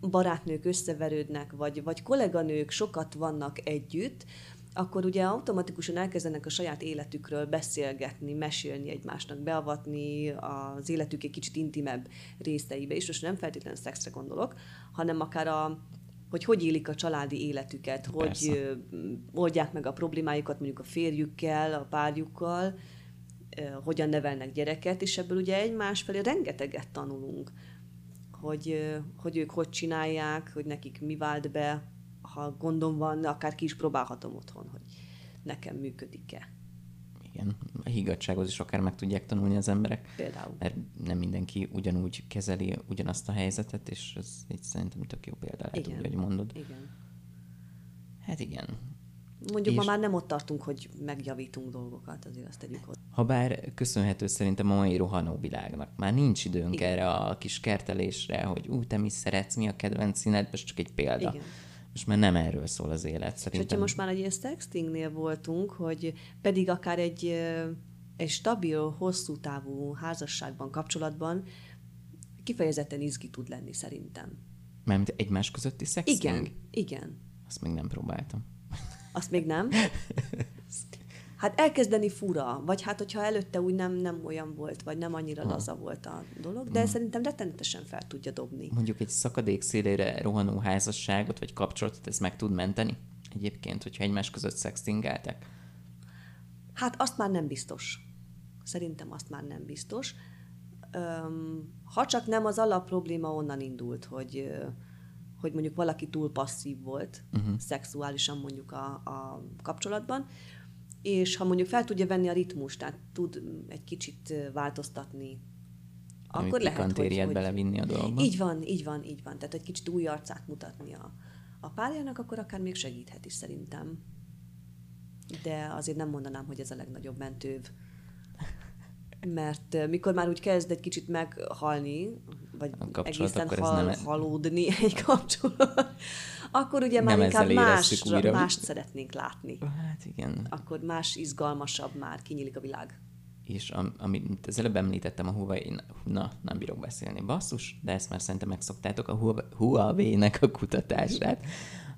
barátnők összeverődnek, vagy, vagy kolléganők sokat vannak együtt, akkor ugye automatikusan elkezdenek a saját életükről beszélgetni, mesélni egymásnak, beavatni az életük egy kicsit intimebb részeibe is. Most nem feltétlenül szexre gondolok, hanem akár a, hogy hogy élik a családi életüket, Persze. hogy oldják meg a problémájukat mondjuk a férjükkel, a párjukkal, hogyan nevelnek gyereket, és ebből ugye egymás felé rengeteget tanulunk, hogy, hogy ők hogy csinálják, hogy nekik mi vált be, ha gondom van, akár ki is próbálhatom otthon, hogy nekem működik-e. Igen. A higgadsághoz is akár meg tudják tanulni az emberek. Például. Mert nem mindenki ugyanúgy kezeli ugyanazt a helyzetet, és ez így szerintem tök jó példa lehet, Igen. úgy, hogy mondod. Igen. Hát igen. Mondjuk És- ma már nem ott tartunk, hogy megjavítunk dolgokat, azért azt tegyük hozzá. Habár köszönhető szerintem a mai rohanó világnak. Már nincs időnk Igen. erre a kis kertelésre, hogy ú, te mi szeretsz, mi a kedvenc színed, most csak egy példa. Igen. Most már nem erről szól az élet, És szerintem. hogyha most már egy ilyen sextingnél voltunk, hogy pedig akár egy, egy stabil, hosszú távú házasságban, kapcsolatban kifejezetten izgi tud lenni szerintem. Mármint egymás közötti szexting? Igen, igen. Azt még nem próbáltam. Azt még nem. Hát elkezdeni fura, vagy hát hogyha előtte úgy nem, nem olyan volt, vagy nem annyira laza volt a dolog, de szerintem rettenetesen fel tudja dobni. Mondjuk egy szakadék szélére rohanó házasságot, vagy kapcsolatot, ez meg tud menteni? Egyébként, hogyha egymás között szextingeltek? Hát azt már nem biztos. Szerintem azt már nem biztos. Öm, ha csak nem az alap probléma onnan indult, hogy, hogy mondjuk valaki túl passzív volt, uh-huh. szexuálisan mondjuk a, a kapcsolatban, és ha mondjuk fel tudja venni a ritmust, tehát tud egy kicsit változtatni, Ami akkor lehet, hogy, hogy belevinni a dologba? így van, így van, így van. Tehát egy kicsit új arcát mutatni a, a párjának, akkor akár még segíthet is szerintem. De azért nem mondanám, hogy ez a legnagyobb mentőv. Mert mikor már úgy kezd egy kicsit meghalni, vagy egészen hal, nem- halódni egy kapcsolat, akkor ugye már Nem inkább másra, újra. mást szeretnénk látni. Hát igen. Akkor más izgalmasabb már, kinyílik a világ. És am, amit az előbb említettem, a Huawei, na, nem bírok beszélni, basszus, de ezt már szerintem megszoktátok, a Huawei- Huawei-nek a kutatását.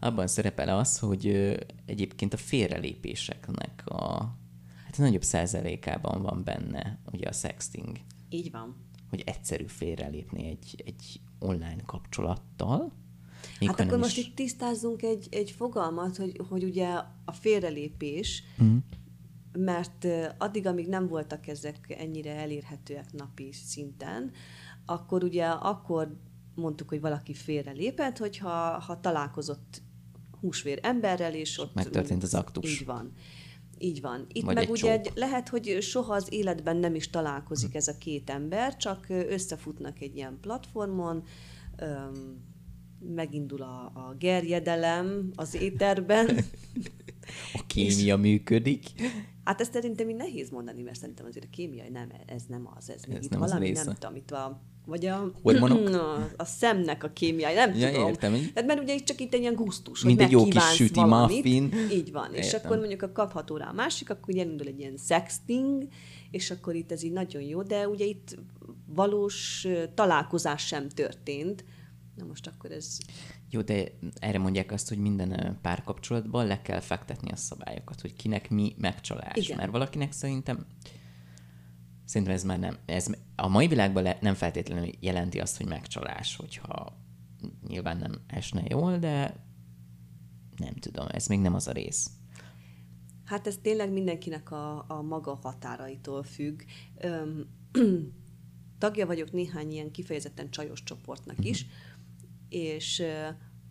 Abban szerepel az, hogy egyébként a félrelépéseknek a hát nagyobb százalékában van benne ugye a sexting, Így van. hogy egyszerű félrelépni egy, egy online kapcsolattal. Hát akkor most itt tisztázzunk egy, egy fogalmat, hogy, hogy ugye a félrelépés, Mhm. mert addig, amíg nem voltak ezek ennyire elérhetőek napi szinten, akkor ugye akkor mondtuk, hogy valaki félrelépett, hogyha ha találkozott húsvér emberrel, és ott... megtörtént az aktus. Így van. Így van. Itt Vagy meg egy ugye egy, lehet, hogy soha az életben nem is találkozik ez a két ember, csak összefutnak egy ilyen platformon, öm, megindul a, a gerjedelem az éterben. a kémia működik. Hát ezt szerintem így nehéz mondani, mert szerintem azért a kémiai nem, ez nem az, ez, még Ez itt nem az valami része. nem tudom, itt a, vagy a, a, a szemnek a kémiai, nem Ja, tudom. értem, Hát mert ugye itt csak itt egy ilyen gusztus, Mint hogy egy jó kis süti valamit. muffin. Így van, és Értem. akkor mondjuk a kapható rá a másik, akkor elindul egy ilyen sexting, és akkor itt ez így nagyon jó, de ugye itt valós találkozás sem történt. Na most akkor ez Jó, de erre mondják azt, hogy minden párkapcsolatban le kell fektetni a szabályokat, hogy kinek mi megcsalás. Igen. Mert valakinek szerintem szerintem ez már nem, ez a mai világban le, nem feltétlenül jelenti azt, hogy megcsalás, hogyha nyilván nem esne jól, de nem tudom, ez még nem az a rész. Hát ez tényleg mindenkinek a, a maga határaitól függ. Öm, tagja vagyok néhány ilyen kifejezetten csajos csoportnak is, és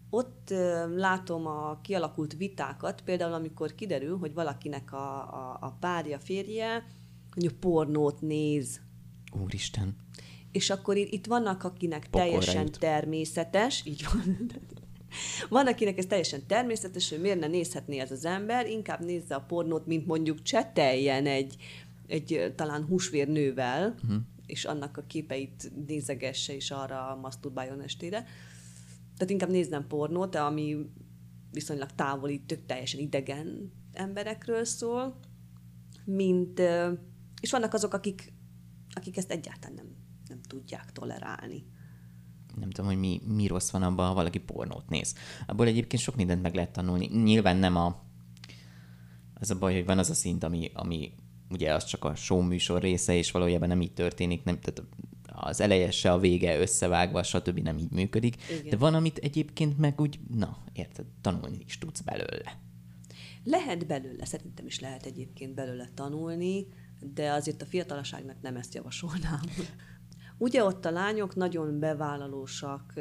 ott látom a kialakult vitákat, például amikor kiderül, hogy valakinek a, a, a párja, férje mondjuk pornót néz, Úristen. és akkor itt vannak, akinek Pokolra teljesen jut. természetes, így van. Van, akinek ez teljesen természetes, hogy miért ne nézhetné ez az ember, inkább nézze a pornót, mint mondjuk cseteljen egy, egy talán húsvér nővel, uh-huh. és annak a képeit nézegesse, és arra maszturbáljon estére. Tehát inkább néznem pornót, ami viszonylag távoli, tök teljesen idegen emberekről szól, mint, és vannak azok, akik, akik ezt egyáltalán nem, nem tudják tolerálni. nem tudom, hogy mi, mi rossz van abban, ha valaki pornót néz. Abból egyébként sok mindent meg lehet tanulni. Nyilván nem a... Az a baj, hogy van az a szint, ami, ami ugye az csak a show műsor része, és valójában nem így történik, nem, tehát az eleje se a vége összevágva, stb. nem így működik. Igen. De van, amit egyébként meg úgy, na, érted, tanulni is tudsz belőle. Lehet belőle, szerintem is lehet egyébként belőle tanulni, de azért a fiatalaságnak nem ezt javasolnám. Ugye ott a lányok nagyon bevállalósak,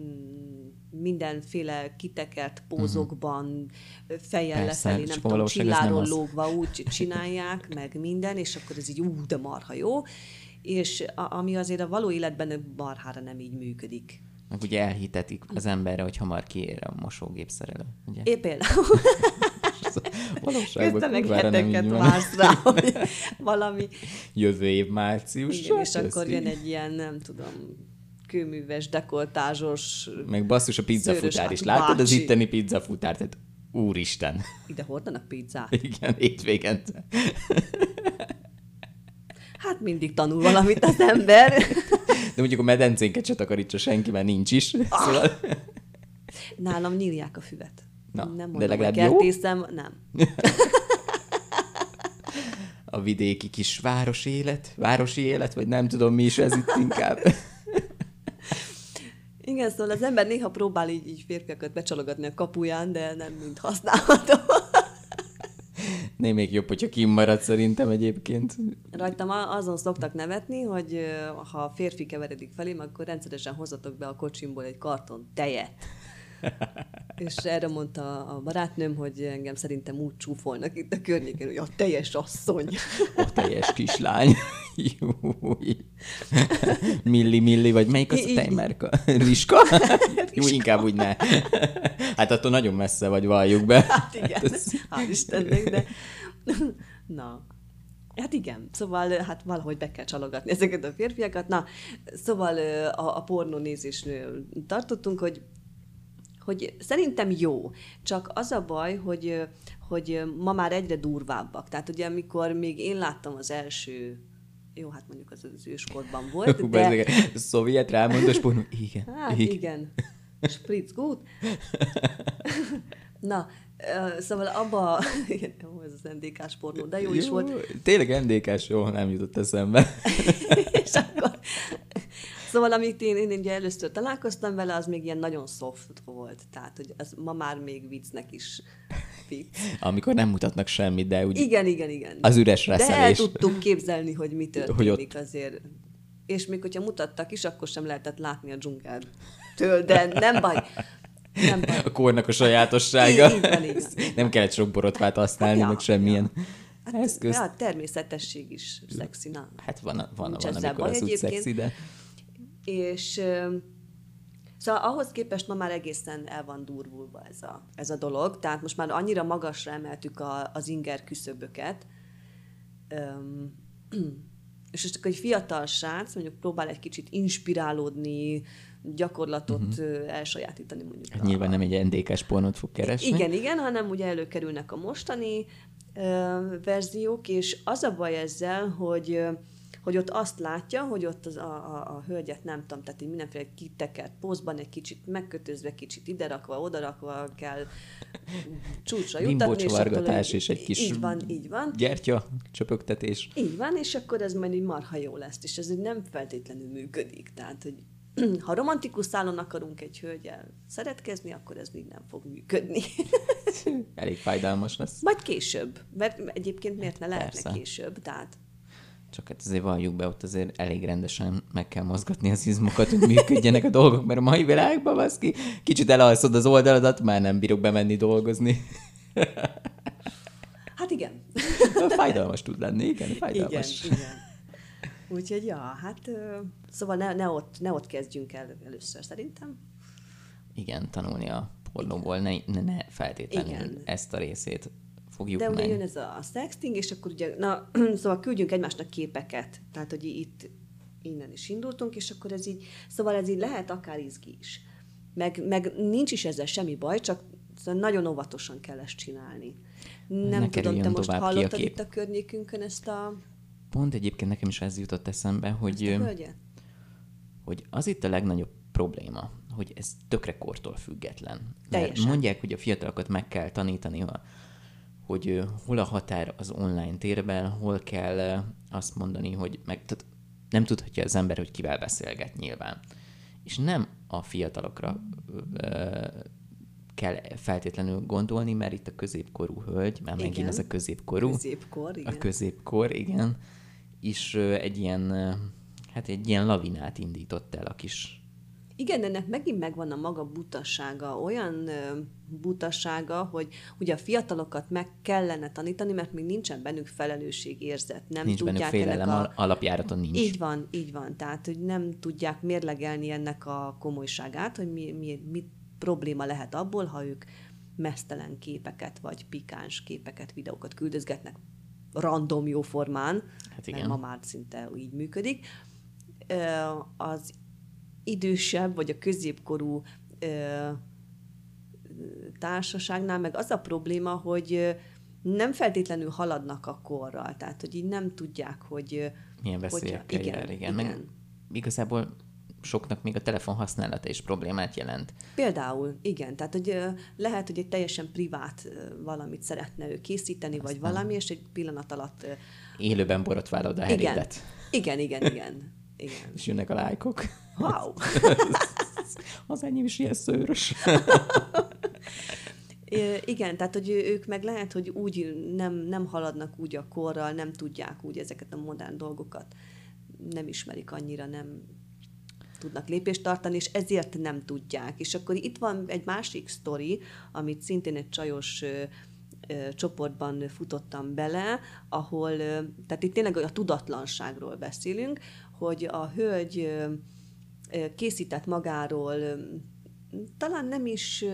mm, mindenféle kitekert pózokban, fejjel Persze, lefelé, nem tudom, csilláról az. lógva úgy csinálják, meg minden, és akkor ez így ú, de marha jó. És a, ami azért a való életben marhára nem így működik. Meg ugye elhitetik az emberre, hogy hamar kiér a mosógép szerelő. Ugye? Én például Valóságban meg heteket vársz rá, hogy valami Jövő év március. Igen, és akkor jön egy ilyen, nem tudom, kőműves, dekoltázsos, Meg basszus a pizzafutár is. Látod az bácsi. itteni pizzafutár? Tehát úristen. ide hordanak pizzát. Igen, hétvégente. Hát mindig tanul valamit az ember. De mondjuk a medencénket se takarítsa senki, mert nincs is. Ah. Szóval Nálam nyírják a füvet. Na, nem de mondom, legalább hogy jó? kertészem, nem. A vidéki kis városi élet, városi élet, vagy nem tudom mi is ez itt inkább. Igen, szóval az ember néha próbál így, így férfiakat becsalogatni a kapuján, de nem mind használható. Nem még jobb, hogyha kimarad szerintem egyébként. Rajtam azon szoktak nevetni, hogy ha férfi keveredik felém, akkor rendszeresen hozatok be a kocsimból egy karton tejet. És erre mondta a barátnőm, hogy engem szerintem úgy csúfolnak itt a környéken, hogy a teljes asszony. A teljes kislány. Júj. Milli, milli, vagy melyik az a Így. tejmerka? Riska? Jó, inkább úgy ne. Hát attól nagyon messze vagy, valljuk be. Hát igen, ez- hál' Istennek, de... Na, Hát igen, szóval hát valahogy be kell csalogatni ezeket a férfiakat. Na, szóval a, a pornónézésnél tartottunk, hogy hogy szerintem jó, csak az a baj, hogy, hogy ma már egyre durvábbak. Tehát ugye, amikor még én láttam az első, jó, hát mondjuk az az őskorban volt, de... Szovjet rámondos pornó. Igen. Hát igen. igen. Spritz gut. Na, szóval abba, igen, jó, ez az NDK-s pornó, de jó is volt. Tényleg NDK-s, jó, nem jutott eszembe. És akkor, szóval amit én, én ugye először találkoztam vele, az még ilyen nagyon soft volt. Tehát, hogy az ma már még viccnek is vicc. Amikor nem mutatnak semmit, de úgy Igen, igen, igen. az üres De el reszelés. tudtuk képzelni, hogy mi történik Hogy hogy azért. És még hogyha mutattak is, akkor sem lehetett látni a dzsungeltől, de nem baj. Nem baj. A kornak a sajátossága. Így- így van, így van. Nem kellett sok borotvát használni, Ja, meg semmilyen Hát, eszköz. ja, a természetesség is szexi, na. Hát van, van, Nincs van amikor baj az úgy szexi, de És szóval ahhoz képest ma már egészen el van durvulva ez a, ez a dolog, tehát most már annyira magasra emeltük a, az inger küszöböket, Öm, és most akkor egy fiatal srác mondjuk próbál egy kicsit inspirálódni, gyakorlatot uh-huh. elsajátítani mondjuk. hát nyilván nem egy NDK-s pornót fog keresni. Igen, igen, hanem ugye előkerülnek a mostani ö, verziók, és az a baj ezzel, hogy hogy ott azt látja, hogy ott az a, a, a hölgyet nem tudom, tehát így mindenféle kitekert pózban, egy kicsit megkötözve, kicsit ide rakva, oda rakva kell csúcsra jutatni. és akkor Bimbócsavargatás így- és egy kis Így van, így van. gyertya, csöpögtetés. Így van, és akkor ez majd így marha jó lesz, és ez így nem feltétlenül működik. Tehát, hogy ha romantikus szálon akarunk egy hölgyel szeretkezni, akkor ez így nem fog működni. Elég fájdalmas lesz. Majd később, mert egyébként miért ne lehetne Persze. később, tehát Csak hát azért valljuk be, ott azért elég rendesen meg kell mozgatni az izmokat, hogy működjenek a dolgok, mert a mai világban, baszki, kicsit elalszod az oldaladat, már nem bírok bemenni dolgozni. hát igen. Fájdalmas tud lenni, igen, igen, fájdalmas. igen. Úgyhogy, ja, hát szóval ne, ne, ott, ne ott kezdjünk el először szerintem. Igen, tanulni a pornóból, ne, ne, ne feltétlenül Igen. igen. ezt a részét fogjuk De ugye meg. jön ez a sexting, és akkor ugye, na, szóval küldjünk egymásnak képeket. Tehát, hogy itt innen is indultunk, és akkor ez így, szóval ez így lehet akár izgi is. Meg, meg nincs is ezzel semmi baj, csak szóval nagyon óvatosan kell ezt csinálni. Nem Ne tudom, te most a hallottad kép. itt a környékünkön ezt a, Pont egyébként nekem is ez jutott eszembe, hogy, a hogy az itt a legnagyobb probléma, hogy ez tökre kortól független. Mert Teljesen. mondják, hogy a fiatalokat meg kell tanítani, a- hogy hol a határ az online térben, hol kell azt mondani, hogy meg, tehát nem tudhatja az ember, hogy kivel beszélget nyilván. És nem a fiatalokra ö, kell feltétlenül gondolni, mert itt a középkorú hölgy, mert megint Igen. ez a középkorú, Középkor, igen. a középkor, igen, és egy ilyen, hát egy ilyen lavinát indított el a kis Igen, ennek megint megvan a maga butasága, olyan butasága, hogy ugye a fiatalokat meg kellene tanítani, mert még nincsen bennük felelősségérzet. Nem nincs bennük tudják félelem, ennek a... alapjáraton nincs. Így van, így van. Tehát, hogy nem tudják mérlegelni ennek a komolyságát, hogy mi, mi, mi probléma lehet abból, ha ők mesztelen képeket, vagy pikáns képeket, videókat küldözgetnek random jó formán, Hát mert igen. ma már szinte így működik. Az idősebb, vagy a középkorú ö, társaságnál meg az a probléma, hogy nem feltétlenül haladnak a korral, tehát hogy így nem tudják, hogy Milyen veszélyekkel igen, jár, igen. igen. Meg igazából soknak még a telefon használata is problémát jelent. Például, igen. Tehát, hogy lehet, hogy egy teljesen privát valamit szeretne ő készíteni, vagy valami, és egy pillanat alatt... Élőben borotválod a herédet, Igen, igen, igen. Igen. és jönnek a lájkok. Wow! Az enyém is ilyen szőrös. Igen, tehát hogy ők meg lehet, hogy úgy nem, nem haladnak úgy a korral, nem tudják úgy ezeket a modern dolgokat, nem ismerik annyira, nem tudnak lépést tartani, és ezért nem tudják. És akkor itt van egy másik sztori, amit szintén egy csajos ö, ö, csoportban futottam bele, ahol, ö, tehát itt tényleg a tudatlanságról beszélünk, hogy a hölgy készített magáról talán nem is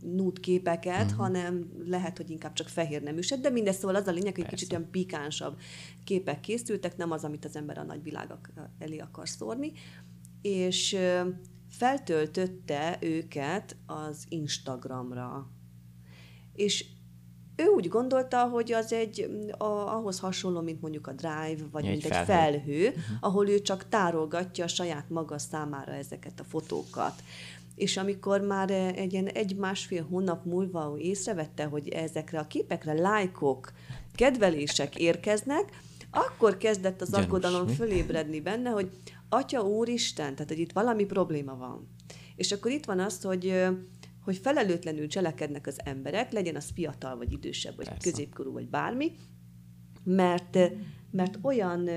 nude képeket, uh-huh. hanem lehet, hogy inkább csak fehér neműset, de mindez szóval az a lényeg, hogy Persze. kicsit olyan pikánsabb képek készültek, nem az, amit az ember a nagyvilág ak- elé akar szórni, és feltöltötte őket az Instagramra. És ő úgy gondolta, hogy az egy a, ahhoz hasonló, mint mondjuk a Drive, vagy Ja, mint egy egy felhő. felhő, uh-huh. ahol ő csak tárolgatja a saját maga számára ezeket a fotókat. És amikor már eh, egy ilyen egy-másfél hónap múlva észrevette, hogy ezekre a képekre lájkok, kedvelések érkeznek, akkor kezdett az Gyanús, aggodalom mi? fölébredni benne, hogy Atya Úristen, tehát hogy itt valami probléma van. És akkor itt van az, hogy ö, hogy felelőtlenül cselekednek az emberek, legyen az fiatal, vagy idősebb, vagy Persze. középkorú, vagy bármi, mert, mert olyan,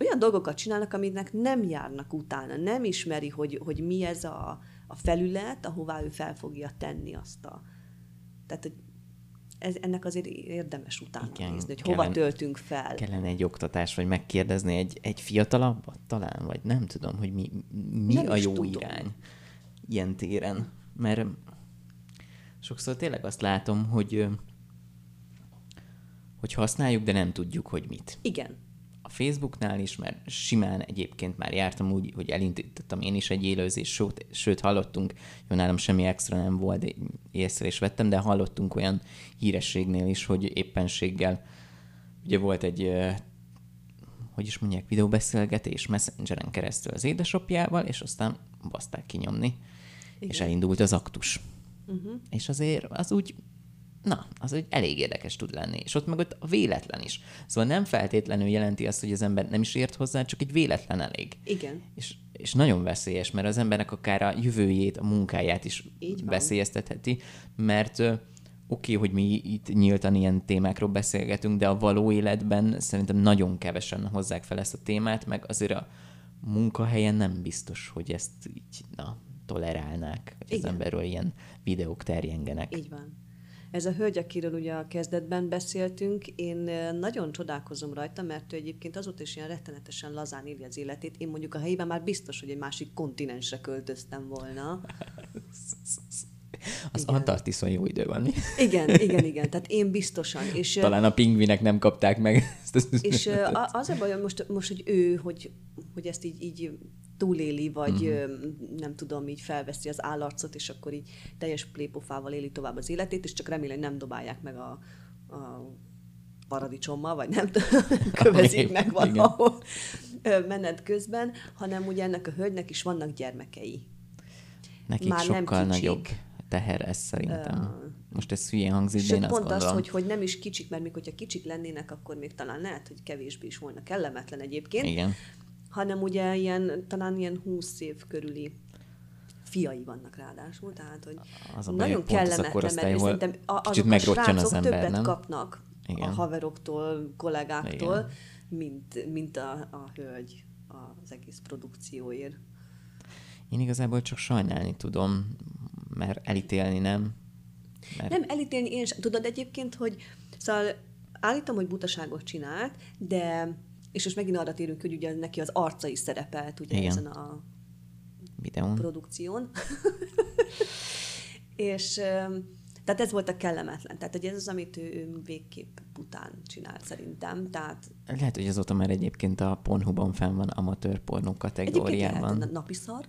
olyan dolgokat csinálnak, aminek nem járnak utána, nem ismeri, hogy, hogy mi ez a, a felület, ahová ő fel fogja tenni azt a... Tehát, hogy ez, ennek azért érdemes utána Igen, nézni, hogy hova kellene- töltünk fel. Kellene egy oktatás, vagy megkérdezni egy, egy fiatalabbat talán, vagy nem tudom, hogy mi, mi Nem a jó tudom. irány ilyen téren. Mert sokszor tényleg azt látom, hogy, hogy használjuk, de nem tudjuk, hogy mit. Igen. A Facebooknál is, mert simán egyébként már jártam úgy, hogy elindítottam én is egy élőzést, sőt, sőt hallottunk, jó, nálam semmi extra nem volt, észre is vettem, de hallottunk olyan hírességnél is, hogy éppenséggel, ugye volt egy, hogy is mondják, videóbeszélgetés Messengeren keresztül az édesapjával, és aztán baszták kinyomni, Igen. és elindult az aktus. Uh-huh. És azért az úgy, na, az úgy elég érdekes tud lenni. És ott meg ott a véletlen is. Szóval nem feltétlenül jelenti azt, hogy az ember nem is ért hozzá, csak egy véletlen elég. Igen. És, és nagyon veszélyes, mert az embernek akár a jövőjét, a munkáját is Így van. veszélyeztetheti, mert oké, okay, hogy mi itt nyíltan ilyen témákról beszélgetünk, de a való életben szerintem nagyon kevesen hozzák fel ezt a témát, meg azért a munkahelyen nem biztos, hogy ezt így, na, tolerálnák, hogy az Igen. emberről ilyen videók terjengenek. Így van. Ez a hölgy, akiről ugye a kezdetben beszéltünk, én nagyon csodálkozom rajta, mert ő egyébként azóta is ilyen rettenetesen lazán éli az életét. Én mondjuk a helyében már biztos, hogy egy másik kontinensre költöztem volna. Az Igen. Antarktiszon jó idő van. mi? Igen, igen, igen. Tehát én biztosan. És, Talán a pingvinek nem kapták meg ezt az és az a baj, most, most, hogy ő, hogy, hogy ezt így, így túléli, vagy uh-huh. nem tudom, így felveszi az állarcot, és akkor így teljes plépofával éli tovább az életét, és csak remélem, hogy nem dobálják meg a, a paradicsommal, vagy nem tudom, kövezik meg valahol menet közben, hanem ugye ennek a hölgynek is vannak gyermekei. Nekik Már nem sokkal kicsik. nagyobb teher ez szerintem. Most ez hülyén hangzik, de én azt pont az, gondolom. hogy, hogy nem is kicsik, mert még hogyha kicsik lennének, akkor még talán lehet, hogy kevésbé is volna kellemetlen egyébként. Igen. Hanem ugye ilyen, talán ilyen 20 év körüli fiai vannak ráadásul, tehát hogy Az a baj, nagyon kellemetlen, mert hol szerintem a, azok a megrottyan az srácok ember, többet nem? kapnak Igen. a haveroktól, kollégáktól, Igen. mint, mint a, a hölgy az egész produkcióért. Én igazából csak sajnálni tudom, mert elítélni nem. Mert Nem elítélni én sem. Tudod egyébként, hogy szóval állítom, hogy butaságot csinált, de és most megint arra térünk, hogy ugye neki az arca is szerepelt ugye Igen. ezen a videón. produkción. és tehát ez volt a kellemetlen. Tehát, hogy ez az, amit ő, ő végképp bután csinált szerintem. Tehát Lehet, hogy azóta már egyébként a Pornhubon fenn van amatőr pornó lehet kategóriában. a napi szar,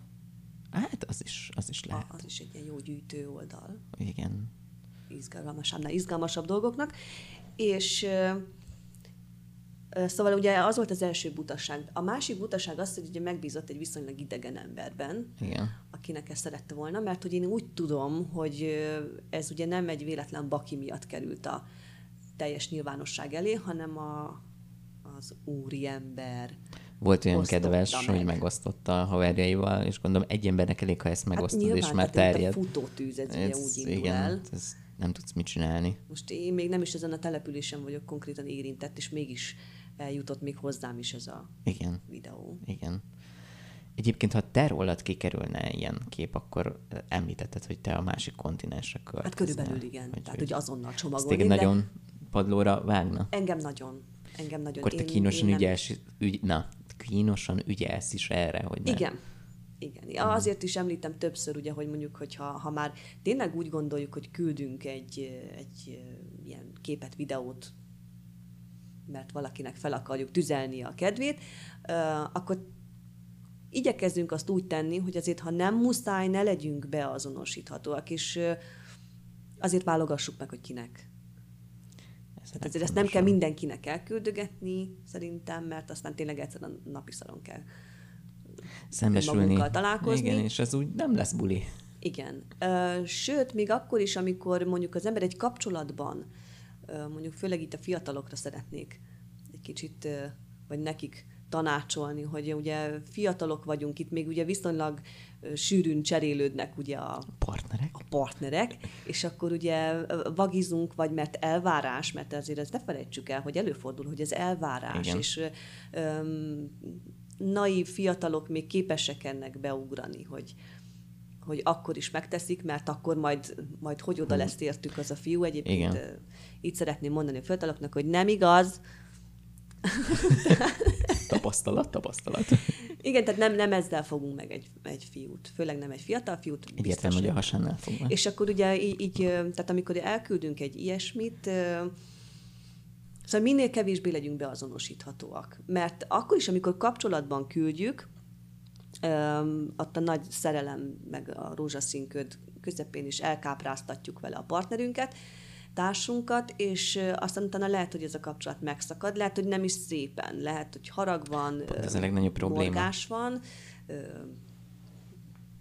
Hát az is, az is lehet. az is egy ilyen jó gyűjtő oldal. Igen. izgalmasabbnál izgalmasabb dolgoknak, és Szóval ugye az volt az első butaság. A másik butaság az, hogy ugye megbízott egy viszonylag idegen emberben, Igen. akinek ezt szerette volna, mert hogy én úgy tudom, hogy ez ugye nem egy véletlen baki miatt került a teljes nyilvánosság elé, hanem a, az úriember. Volt olyan kedves, meg. hogy megosztotta a haverjaival, és gondolom egy embernek elég, ha ezt megosztod, hát és már terjed. a futótűz, ez ugye úgy indul igen, el. Ez nem tudsz mit csinálni. Most én még nem is ezen a településen vagyok konkrétan érintett, és mégis eljutott még hozzám is ez a Igen, videó. igen. Egyébként, ha te rólad kikerülne ilyen kép, akkor említetted, hogy te a másik kontinensre költözel. Hát körülbelül igen. Hogy, Tehát, hogy azonnal csomagolni. téged nagyon padlóra vágna? Engem nagyon. Engem nagyon. Akkor te Én- kínosan én nem- ügyelsz, ügy, na, kínosan ügyelsz is erre, hogy ne. Igen. Igen. Ja, azért is említem többször, ugye, hogy mondjuk, hogy ha, ha már tényleg úgy gondoljuk, hogy küldünk egy, egy ilyen képet, videót, mert valakinek fel akarjuk tüzelni a kedvét, akkor igyekezzünk azt úgy tenni, hogy azért, ha nem muszáj, ne legyünk beazonosíthatóak, és azért válogassuk meg, hogy kinek. Ez Tehát ezért ezt nem kell mindenkinek elküldögetni, szerintem, mert aztán tényleg egyszer a napi szaron kell szembesülni. magunkkal találkozni. Igen, és ez úgy nem lesz buli. Igen. Sőt, még akkor is, amikor mondjuk az ember egy kapcsolatban, mondjuk főleg itt a fiatalokra szeretnék egy kicsit, vagy nekik tanácsolni, hogy ugye fiatalok vagyunk itt, még ugye viszonylag sűrűn cserélődnek ugye a, Partnerek? a partnerek, és akkor ugye vagizunk, vagy mert elvárás, mert azért ezt ne felejtsük el, hogy előfordul, hogy ez elvárás, Igen. és öm, naív fiatalok még képesek ennek beugrani, hogy, hogy akkor is megteszik, mert akkor majd, majd hogy oda lesz értük az a fiú. Egyébként Igen. így szeretném mondani a fiataloknak, hogy nem igaz, Tapasztalat, tapasztalat. igen, tehát nem, nem ezzel fogunk meg egy, egy fiút, főleg nem egy fiatal fiút. Egyértelmű, hogy a hasánál fogva. És akkor ugye így, így, tehát amikor elküldünk egy ilyesmit, szóval minél kevésbé legyünk beazonosíthatóak. Mert akkor is, amikor kapcsolatban küldjük, ott a nagy szerelem, meg a rózsaszínköd közepén is elkápráztatjuk vele a partnerünket, társunkat, és aztán utána lehet, hogy ez a kapcsolat megszakad, lehet, hogy nem is szépen, lehet, hogy harag van, Pont ez a legnagyobb probléma. morgás van,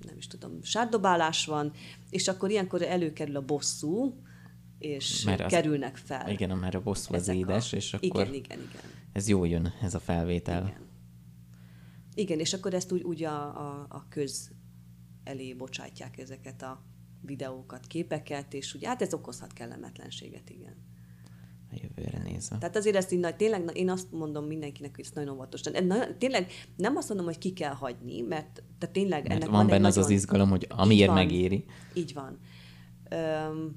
nem is tudom, sárdobálás van, és akkor ilyenkor előkerül a bosszú, és Mert az- kerülnek fel. Igen, már a bosszú az édes, a... és akkor Igen, igen, igen. ez jó jön, ez a felvétel. Igen. Igen, és akkor ezt úgy, úgy a, a, a köz elé bocsátják ezeket a videókat, képeket, és úgy, hát ez okozhat kellemetlenséget, igen. A jövőre nézve. Tehát azért ezt így, nagy- tényleg, én azt mondom mindenkinek, hogy ezt nagyon óvatosan. Tényleg nem azt mondom, hogy ki kell hagyni, mert tehát tényleg Mert ennek van egy benne az az nagyon- izgalom, hogy Így amiért van. megéri. Így van. Öm,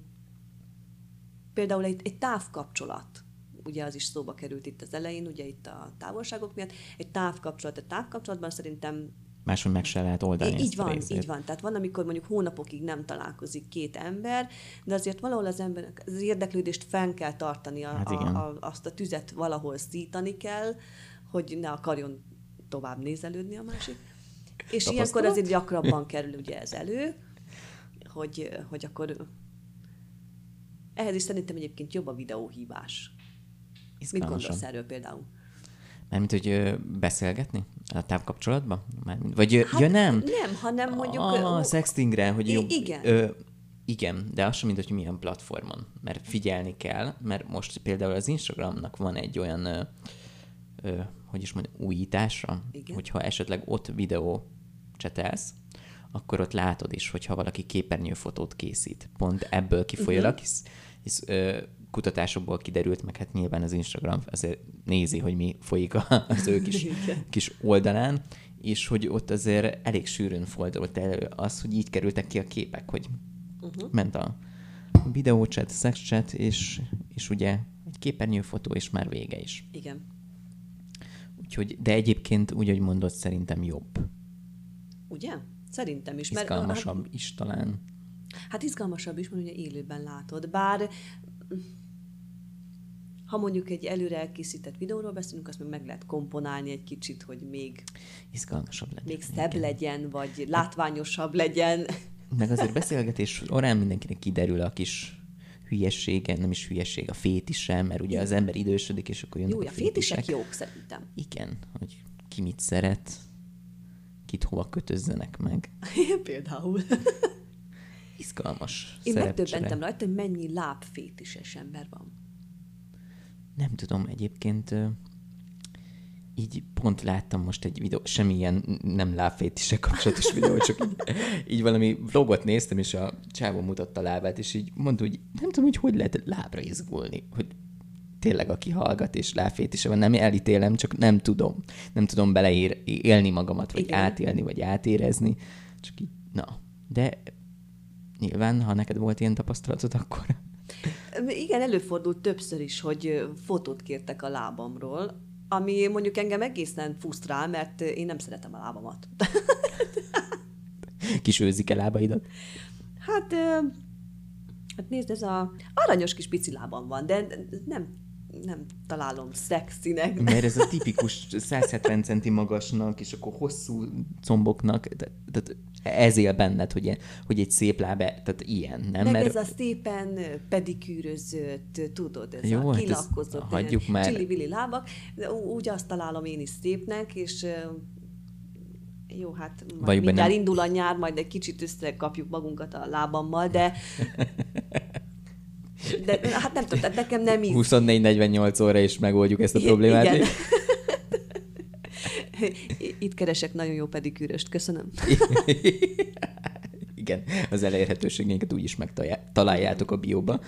például egy, egy távkapcsolat, ugye az is szóba került itt az elején, ugye itt a távolságok miatt, egy távkapcsolat, a távkapcsolatban szerintem Máshogy meg se lehet oldani így a van, részét. így van. Tehát van, amikor mondjuk hónapokig nem találkozik két ember, de azért valahol az embernek az érdeklődést fenn kell tartani, a, Hát a, igen. a, azt a tüzet valahol szítani kell, hogy ne akarjon tovább nézelődni a másik. És ilyenkor azért gyakrabban kerül ugye ez elő, hogy, hogy akkor ehhez is szerintem egyébként jobb a videóhívás. Mit Izgalmasan. gondolsz erről például? Mármint, hogy beszélgetni a távkapcsolatban? Mármint, vagy hát, ja nem? Nem, hanem mondjuk... Ah, ö, sextingre, hogy jobb. igen. Ö, igen, de az sem mindegy, hogy milyen platformon. Mert figyelni kell, mert most például az Instagramnak van egy olyan, ö, ö, hogy is mondjam, újítása, Igen. hogyha esetleg ott videó csetelsz, akkor ott látod is, hogyha valaki képernyőfotót készít. Pont ebből kifolyólag, Mhm. hisz, hisz ö, kutatásokból kiderült, meg hát nyilván az Instagram azért nézi, hogy mi folyik a- az ő kis, kis oldalán, és hogy ott azért elég sűrűn fordult elő az, hogy így kerültek ki a képek, hogy uh-huh. ment a videóchat, szexchat, és, és ugye egy képernyőfotó, és már vége is. Igen. Úgyhogy, de egyébként úgy, hogy mondod, szerintem jobb. Ugye? Szerintem is. Mert, Izgalmasabb is talán. Hát izgalmasabb is, mert ugye élőben látod. Bár ha mondjuk egy előre elkészített videóról beszélünk, azt meg meg lehet komponálni egy kicsit, hogy még, Izgalmasabb legyen. még szebb legyen, vagy látványosabb legyen. Meg azért beszélgetés során mindenkinek kiderül a kis hülyessége, nem is hülyesség, a fétise, mert ugye az ember idősödik, és akkor jönnek Jó, a fétisek fétisek. jók szerintem. Igen, hogy ki mit szeret, kit hova kötözzenek meg. Például. Izgalmas Én megdöbbentem rajta, hogy mennyi lábfétises ember van. Nem tudom, egyébként így pont láttam most egy videó, semmilyen nem lábfétisek kapcsolatos videó, csak így, így valami vlogot néztem, és a csávó mutatta a lábát, és így mondta, hogy nem tudom, hogy hogy lehet lábra izgulni, hogy tényleg aki hallgat és lábfétise van, nem elítélem, csak nem tudom. Nem tudom beleér, élni magamat, vagy Igen. átélni, vagy átérezni. Csak így, na. De nyilván, ha neked volt ilyen tapasztalatod, akkor Igen, előfordult többször is, hogy fotót kértek a lábamról, ami mondjuk engem egészen fusztrál, mert én nem szeretem a lábamat. kisőzik el lábaidat. Hát, hát nézd, ez a aranyos kis pici lábam van, de nem, nem találom szexinek. Mert ez a tipikus 170 centi magasnak, és akkor hosszú comboknak, tehát ez él benned, hogy, ilyen- hogy egy szép lábe, tehát ilyen, nem? Meg Mert ez a szépen pedikűrözött, tudod, ez Jó, a hát kilakkozott, hagyjuk már. csili-vili lábak, de úgy azt találom én is szépnek, és jó, hát majd be, mindjárt nem- indul a nyár, majd egy kicsit összekapjuk magunkat a lábammal, de de hát nem tudom, tehát nekem nem íz. 24-48 óra is megoldjuk ezt a problémát. Igen. Itt keresek nagyon jó pedikűröst, köszönöm. Igen, az elérhetőségeinket úgy is megtaláljátok a bióba.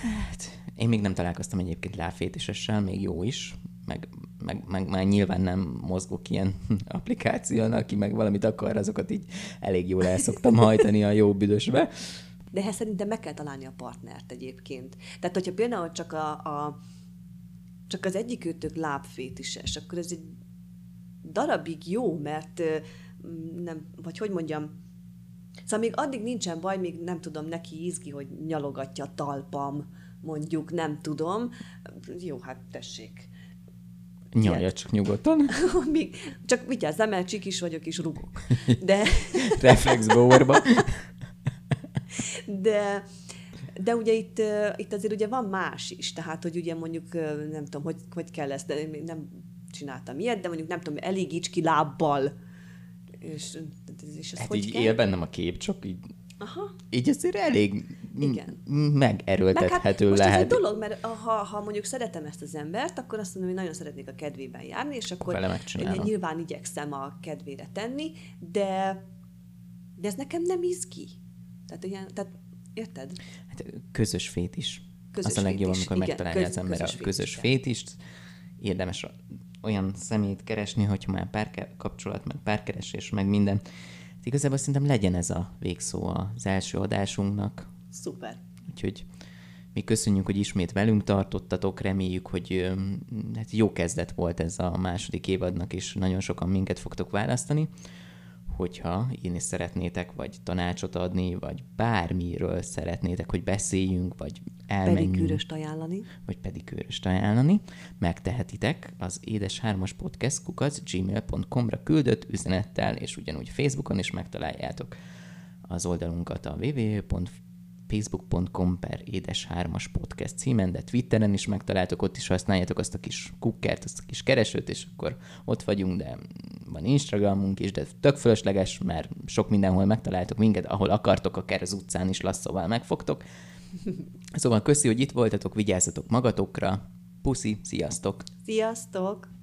Hát, én még nem találkoztam egyébként lábfétisessel, még jó is, meg, meg, meg már nyilván nem mozgok ilyen applikáción, aki meg valamit akar, azokat így elég jól el szoktam hajtani a jó büdösbe. De ehhez szerintem meg kell találni a partnert egyébként. Tehát, hogyha például csak a, a csak az egyik őtök lábfétises, akkor ez egy darabig jó, mert nem, vagy hogy mondjam, szóval még addig nincsen baj, még nem tudom, neki izgi, hogy nyalogatja a talpam, mondjuk, nem tudom. Jó, hát tessék. Nyalja csak nyugodtan. Még, csak vigyázzál, mert csikis vagyok és rugok. De, Reflex bowerba. de, de ugye itt, itt azért ugye van más is, tehát hogy ugye mondjuk nem tudom, hogy, hogy kell ezt, de én nem csináltam ilyet, de mondjuk nem tudom, elégíts ki lábbal. És, és ez Hát hogy így kell? él bennem a kép, csak így, Aha. így azért elég Igen. megerőltethető Meg hát most ez egy lehet. dolog, mert ha, ha mondjuk szeretem ezt az embert, akkor azt mondom, hogy nagyon szeretnék a kedvében járni, és akkor vele nyilván igyekszem a kedvére tenni, de, de ez nekem nem izgi. Tehát, ilyen, tehát érted? Hát közös fét is. Közös az a legjobb, fétis, amikor igen, megtalálja köz- az ember közös a közös fétis, fétist. Érdemes olyan szemét keresni, hogyha már párkapcsolat, meg párkeresés, meg minden. Hát igazából szerintem legyen ez a végszó az első adásunknak. Szuper. Úgyhogy mi köszönjük, hogy ismét velünk tartottatok, reméljük, hogy hát jó kezdet volt ez a második évadnak, és nagyon sokan minket fogtok választani. Hogyha én is szeretnétek, vagy tanácsot adni, vagy bármiről szeretnétek, hogy beszéljünk, vagy elmenjünk, Pedikűröst ajánlani. vagy pedig őröst ajánlani, megtehetitek az édes hármas podcast kukac gmail.com-ra küldött üzenettel, és ugyanúgy Facebookon is megtaláljátok az oldalunkat a www.facebook.com per édes hármas podcast címen, de Twitteren is megtaláltok, ott is használjátok azt a kis kukkert, azt a kis keresőt, és akkor ott vagyunk, de van Instagramunk is, de tök fölösleges, mert sok mindenhol megtaláltok minket, ahol akartok, akár az utcán is lasszóval megfogtok. Szóval köszi, hogy itt voltatok, vigyázzatok magatokra. Puszi, sziasztok! Sziasztok!